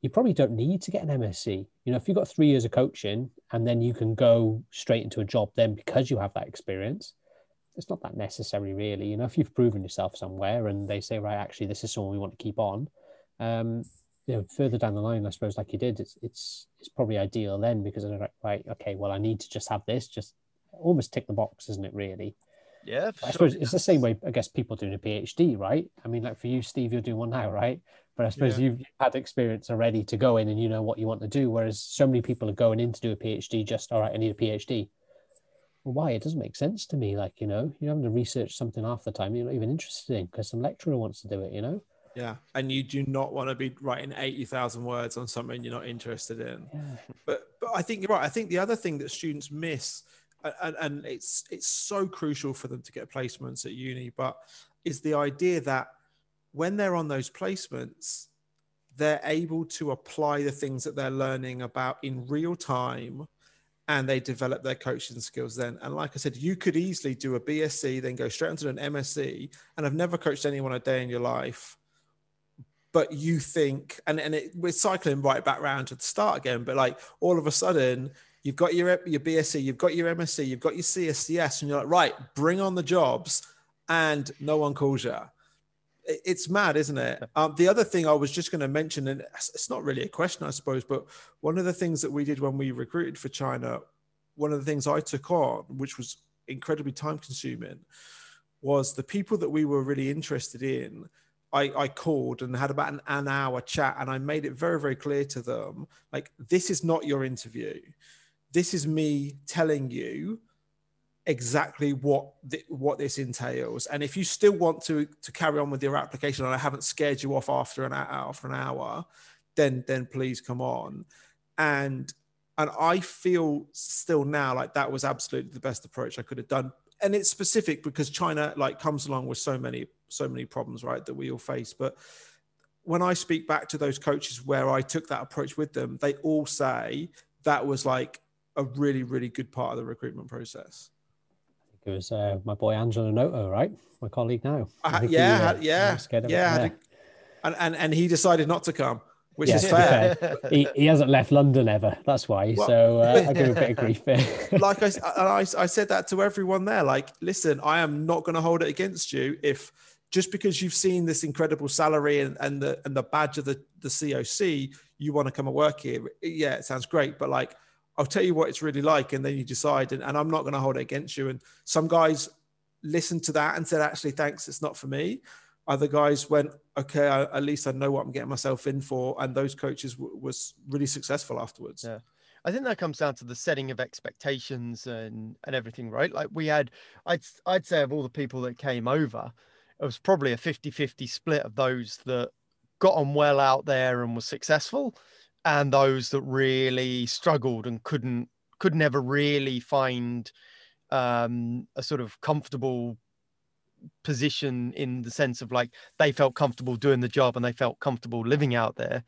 you probably don't need to get an MSc. You know, if you've got three years of coaching and then you can go straight into a job then because you have that experience, it's not that necessary really. You know, if you've proven yourself somewhere and they say, right, actually, this is someone we want to keep on, um, you know, further down the line, I suppose, like you did, it's it's it's probably ideal then because I'm like, right, okay, well, I need to just have this, just almost tick the box, isn't it? Really? Yeah. I sure. suppose it's the same way. I guess people doing a PhD, right? I mean, like for you, Steve, you're doing one now, mm-hmm. right? But I suppose yeah. you've had experience already to go in and you know what you want to do. Whereas so many people are going in to do a PhD just, all right, I need a PhD. Well, why? It doesn't make sense to me. Like, you know, you're having to research something half the time you're not even interested in because some lecturer wants to do it, you know? Yeah, and you do not want to be writing eighty thousand words on something you're not interested in. Yeah. But but I think you're right. I think the other thing that students miss, and, and it's it's so crucial for them to get placements at uni, but is the idea that when they're on those placements, they're able to apply the things that they're learning about in real time and they develop their coaching skills then. And like I said, you could easily do a BSc, then go straight into an MSc, and have never coached anyone a day in your life but you think, and, and it, we're cycling right back around to the start again, but like all of a sudden, you've got your, your BSc, you've got your MSc, you've got your CSCS, and you're like, right, bring on the jobs, and no one calls you. It's mad, isn't it? Um, the other thing I was just going to mention, and it's not really a question, I suppose, but one of the things that we did when we recruited for China, one of the things I took on, which was incredibly time consuming, was the people that we were really interested in I, I called and had about an, an hour chat and I made it very, very clear to them like, this is not your interview. This is me telling you exactly what what this entails. And if you still want to to carry on with your application, and I haven't scared you off after an hour after an hour, then then please come on. And and I feel still now like that was absolutely the best approach I could have done. And it's specific because China like comes along with so many so many problems, right, that we all face. But when I speak back to those coaches where I took that approach with them, they all say that was like a really, really good part of the recruitment process. It was uh, my boy Angelo Noto, right? My colleague now. Uh, yeah, he, uh, yeah, yeah. And, and and he decided not to come, which is fair. fair. he, he hasn't left London ever. That's why. Well, so uh, I give a bit of grief there. like I, I, I said that to everyone there. Like, listen, I am not going to hold it against you if just because you've seen this incredible salary and, and the and the badge of the the COC, you want to come and work here. Yeah, it sounds great, but like I'll tell you what it's really like, and then you decide. And, and I'm not going to hold it against you. And some guys listened to that and said, actually, thanks, it's not for me. Other guys went, okay, I, at least I know what I'm getting myself in for. And those coaches w- was really successful afterwards. Yeah. I think that comes down to the setting of expectations and, and everything, right? Like we had, I'd, I'd say of all the people that came over, it was probably a 50 50 split of those that got on well out there and was successful and those that really struggled and couldn't could never really find um, a sort of comfortable position in the sense of like they felt comfortable doing the job and they felt comfortable living out there.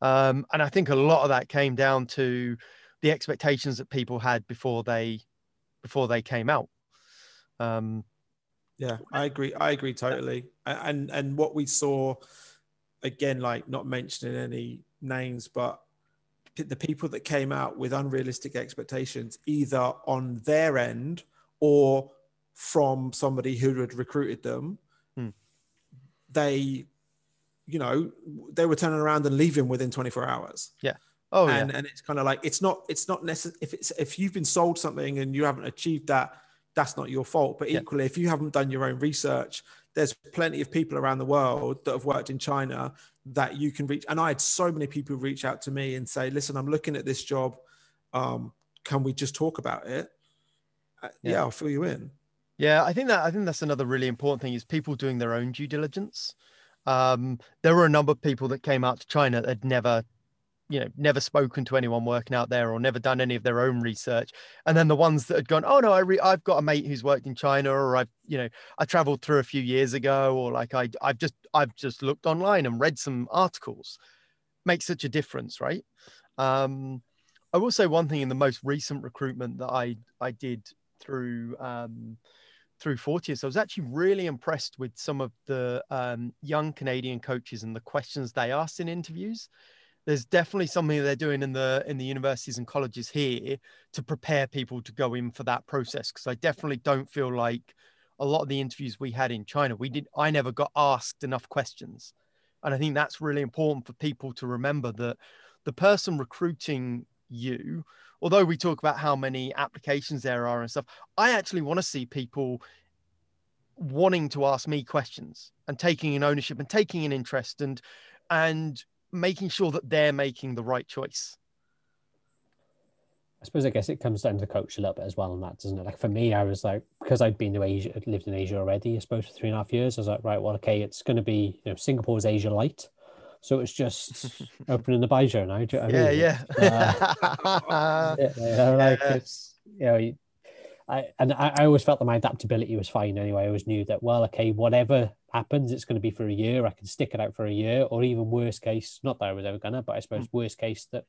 Um, and I think a lot of that came down to the expectations that people had before they before they came out. Um, yeah, I agree. I agree totally. And and what we saw again, like not mentioning any names, but the people that came out with unrealistic expectations, either on their end or from somebody who had recruited them, hmm. they, you know, they were turning around and leaving within 24 hours. Yeah. Oh, and, yeah. and it's kind of like it's not it's not necessary if it's if you've been sold something and you haven't achieved that, that's not your fault. But equally, yeah. if you haven't done your own research, there's plenty of people around the world that have worked in China that you can reach. And I had so many people reach out to me and say, listen, I'm looking at this job. Um, can we just talk about it? Uh, yeah. yeah, I'll fill you in. Yeah, I think that I think that's another really important thing is people doing their own due diligence. Um, there were a number of people that came out to China that had never you know never spoken to anyone working out there or never done any of their own research. And then the ones that had gone oh no I re- i've got a mate who's worked in china or i've you know i traveled through a few years ago or like i i've just i've just looked online and read some articles. Makes such a difference right? Um i will say one thing in the most recent recruitment that i i did through um through Fortius, I was actually really impressed with some of the um, young Canadian coaches and the questions they asked in interviews there's definitely something they're doing in the in the universities and colleges here to prepare people to go in for that process because i definitely don't feel like a lot of the interviews we had in china we did i never got asked enough questions. And i think that's really important for people to remember that the person recruiting you although we talk about how many applications there are and stuff i actually want to see people wanting to ask me questions and taking an ownership and taking an interest and and making sure that they're making the right choice. I suppose I guess it comes down to the coach a little bit as well on that, doesn't it? Like for me, I was like because I'd been to Asia, lived in Asia already, I suppose for three and a half years. I was like, right, well, okay, it's going to be you know Singapore's Asia light, so it's just opening the Baijiu now. You know yeah, yeah. Uh, you know, like yeah. it's you know, I and I, I always felt that my adaptability was fine anyway. I always knew that well, okay, whatever happens, it's going to be for a year. I can stick it out for a year, or even worst case, not that I was ever gonna, but I suppose mm. worst case that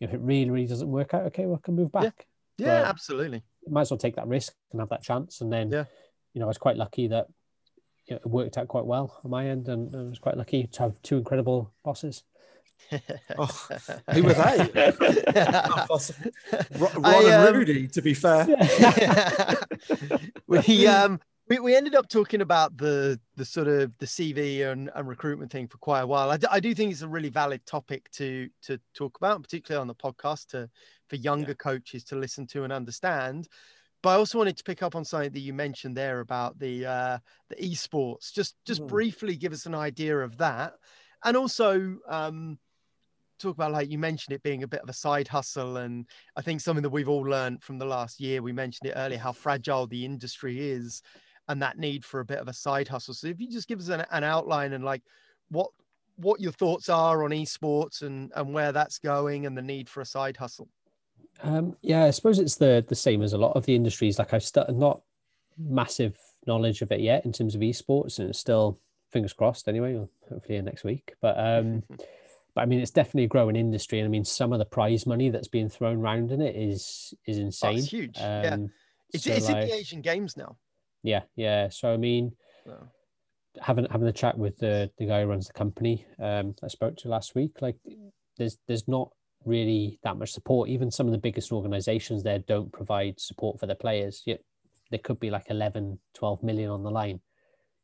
if it really, really doesn't work out, okay, well, I can move back. Yeah, yeah absolutely. Might as well take that risk and have that chance. And then, yeah. you know, I was quite lucky that you know, it worked out quite well on my end, and I was quite lucky to have two incredible bosses. oh, who were they? Ron I, um, and Rudy, to be fair. we um we, we ended up talking about the the sort of the CV and, and recruitment thing for quite a while. I, d- I do think it's a really valid topic to to talk about, particularly on the podcast to for younger yeah. coaches to listen to and understand. But I also wanted to pick up on something that you mentioned there about the uh, the esports. Just just mm. briefly give us an idea of that, and also um, talk about like you mentioned it being a bit of a side hustle, and I think something that we've all learned from the last year. We mentioned it earlier how fragile the industry is, and that need for a bit of a side hustle. So if you just give us an, an outline and like what what your thoughts are on esports and and where that's going and the need for a side hustle. Um, yeah, I suppose it's the the same as a lot of the industries. Like I've started not massive knowledge of it yet in terms of esports, and it's still fingers crossed anyway. Hopefully next week, but um, but I mean it's definitely a growing industry, and I mean some of the prize money that's being thrown around in it is is insane. Oh, it's huge. Um, yeah, it's, so it's like, in the Asian Games now. Yeah, yeah. So I mean. Oh having having a chat with the the guy who runs the company um, I spoke to last week, like there's there's not really that much support. Even some of the biggest organizations there don't provide support for their players. Yet there could be like 11, 12 million on the line.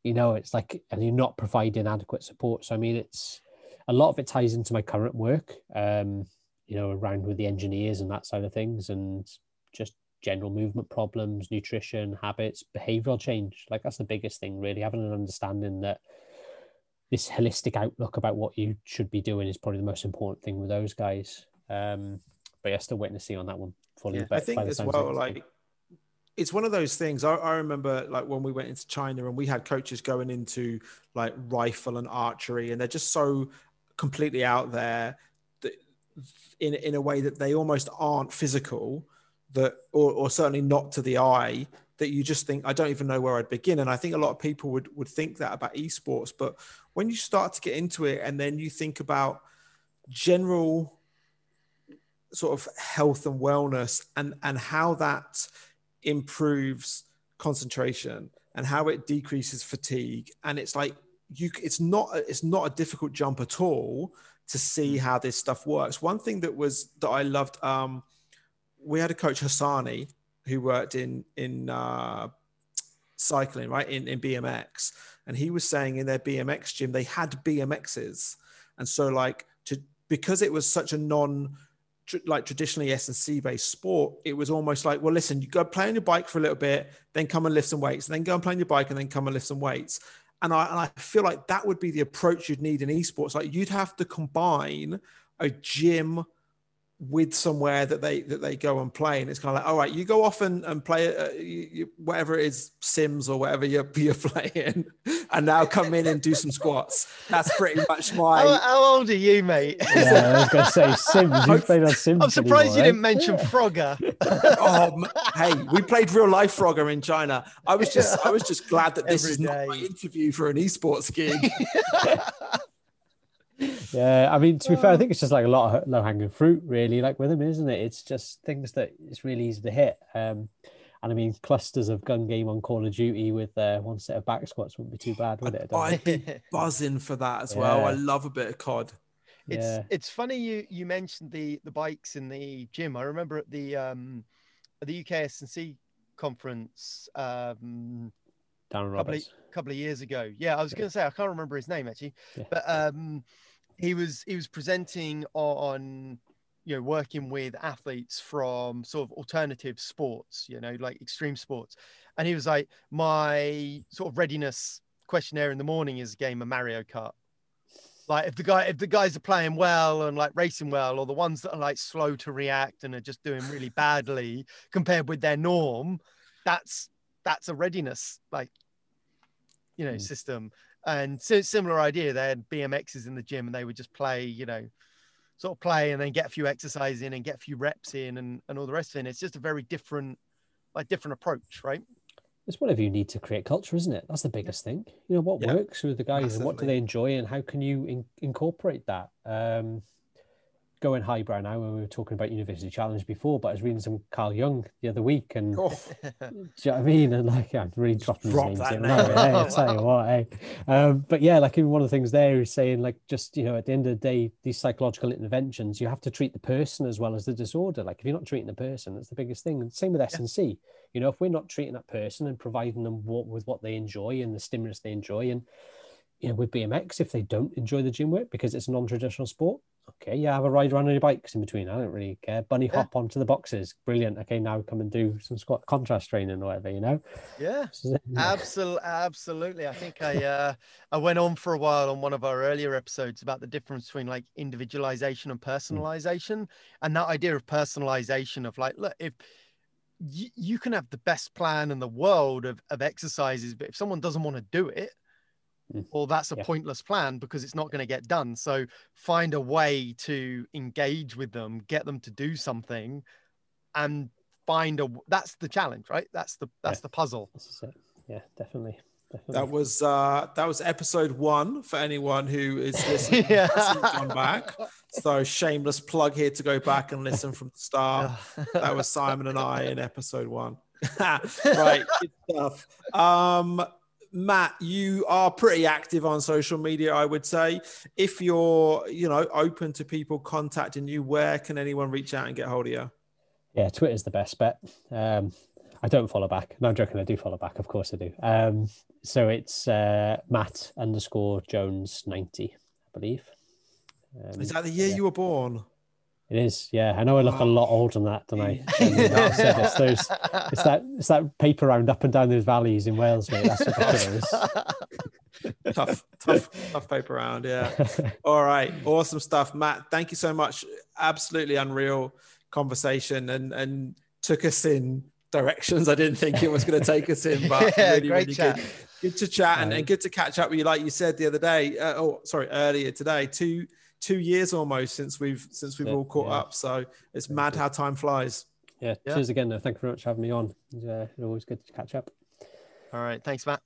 You know, it's like, and you're not providing adequate support. So, I mean, it's a lot of it ties into my current work, um, you know, around with the engineers and that side of things and just general movement problems, nutrition, habits, behavioral change. Like that's the biggest thing, really, having an understanding that this holistic outlook about what you should be doing is probably the most important thing with those guys. Um, but yeah, still waiting to see on that one fully. Yeah, I think as well, like it's one of those things. I, I, remember like when we went into China and we had coaches going into like rifle and archery, and they're just so completely out there that in in a way that they almost aren't physical, that or, or certainly not to the eye that you just think I don't even know where I'd begin. And I think a lot of people would would think that about esports, but when you start to get into it and then you think about general sort of health and wellness and and how that improves concentration and how it decreases fatigue and it's like you it's not it's not a difficult jump at all to see mm. how this stuff works one thing that was that i loved um we had a coach hassani who worked in in uh cycling right in in bmx and he was saying in their bmx gym they had bmxs and so like to because it was such a non like traditionally S and C based sport, it was almost like, well, listen, you go play on your bike for a little bit, then come and lift some weights, then go and play on your bike, and then come and lift some weights. And I, and I feel like that would be the approach you'd need in esports. Like you'd have to combine a gym with somewhere that they that they go and play and it's kind of like all right you go off and, and play uh, you, you, whatever it is sims or whatever you're, you're playing and now come in and do some squats. That's pretty much my how, how old are you mate? Yeah i was gonna say sims. You played on sims i'm surprised anymore, you didn't mention frogger. Oh hey we played real life frogger in china. I was just i was just glad that this Every is day. not my interview for an esports gig yeah, I mean, to be fair, I think it's just like a lot of low hanging fruit, really, like with him, isn't it? It's just things that it's really easy to hit. Um, and I mean, clusters of gun game on Call of Duty with uh, one set of back squats wouldn't be too bad, would it? I'd be buzzing for that as well. Yeah. I love a bit of COD. It's yeah. it's funny you you mentioned the the bikes in the gym. I remember at the um at the UK S&C conference um Darren Roberts. Couple of, couple of years ago. Yeah, I was yeah. going to say I can't remember his name actually, yeah. but um he was he was presenting on you know working with athletes from sort of alternative sports you know like extreme sports and he was like my sort of readiness questionnaire in the morning is a game of mario kart like if the guy if the guys are playing well and like racing well or the ones that are like slow to react and are just doing really badly compared with their norm that's that's a readiness like you know mm. system and so similar idea. They had BMXs in the gym, and they would just play, you know, sort of play and then get a few exercises in and get a few reps in and, and all the rest of it. It's just a very different, like different approach, right? It's whatever you need to create culture, isn't it? That's the biggest thing. You know, what yeah. works with the guys Massively. and what do they enjoy and how can you in- incorporate that? Um, going highbrow now when we were talking about University Challenge before, but I was reading some Carl Jung the other week and oh. do you know what I mean? And like I'm really dropping Drop his names in now. Hey, I tell you what, hey. Um, but yeah, like even one of the things there is saying like just, you know, at the end of the day, these psychological interventions, you have to treat the person as well as the disorder. Like if you're not treating the person, that's the biggest thing. And same with S&C. You know, if we're not treating that person and providing them what, with what they enjoy and the stimulus they enjoy and you know, with BMX, if they don't enjoy the gym work because it's a non-traditional sport, okay, yeah, have a ride around on your bikes in between. I don't really care. Bunny Yeah. hop onto the boxes. Brilliant. Okay, now come and do some squat contrast training or whatever, you know? Yeah. Absolutely, absolutely. I think I uh, I went on for a while on one of our earlier episodes about the difference between like individualization and personalization, and that idea of personalization of like, look, if you, you can have the best plan in the world of, of exercises, but if someone doesn't want to do it, Mm. well, that's a Yeah. pointless plan because it's not going to get done. So find a way to engage with them, get them to do something, and find a. That's the challenge, right? That's the that's Yeah. the puzzle. This it. Yeah, definitely. Definitely. That was uh that was episode one for anyone who is listening Yeah. hasn't gone back. So shameless plug here to go back and listen from the start. That was Simon and I in episode one. right, good stuff. Um Matt, you are pretty active on social media, I would say. If you're, you know, open to people contacting you, where can anyone reach out and get hold of you? Yeah, Twitter's the best bet. Um, I don't follow back. No, I'm joking. I do follow back. Of course I do. Um, so it's uh, Matt underscore Jones 90, I believe. Um, Is that the year yeah. you were born? It is. Yeah, I know I look a lot older than that, don't I? Yeah. And like I said, it's, those, it's that it's that paper round up and down those valleys in Wales, mate. That's ridiculous. tough, tough, tough paper round. Yeah. All right. Awesome stuff. Matt, thank you so much. Absolutely unreal conversation and and took us in directions I didn't think it was going to take us in, but Yeah, really, great really chat. good. Good to chat and, and good to catch up with you. Like you said the other day, uh, oh, sorry, earlier today, two two years almost since we've since we've Yeah, all caught yeah. up. So it's Very mad good. how time flies. yeah, Yeah. cheers again. though. Thank you very much for having me on. Yeah, it's uh, always good to catch up. All right. Thanks, Matt.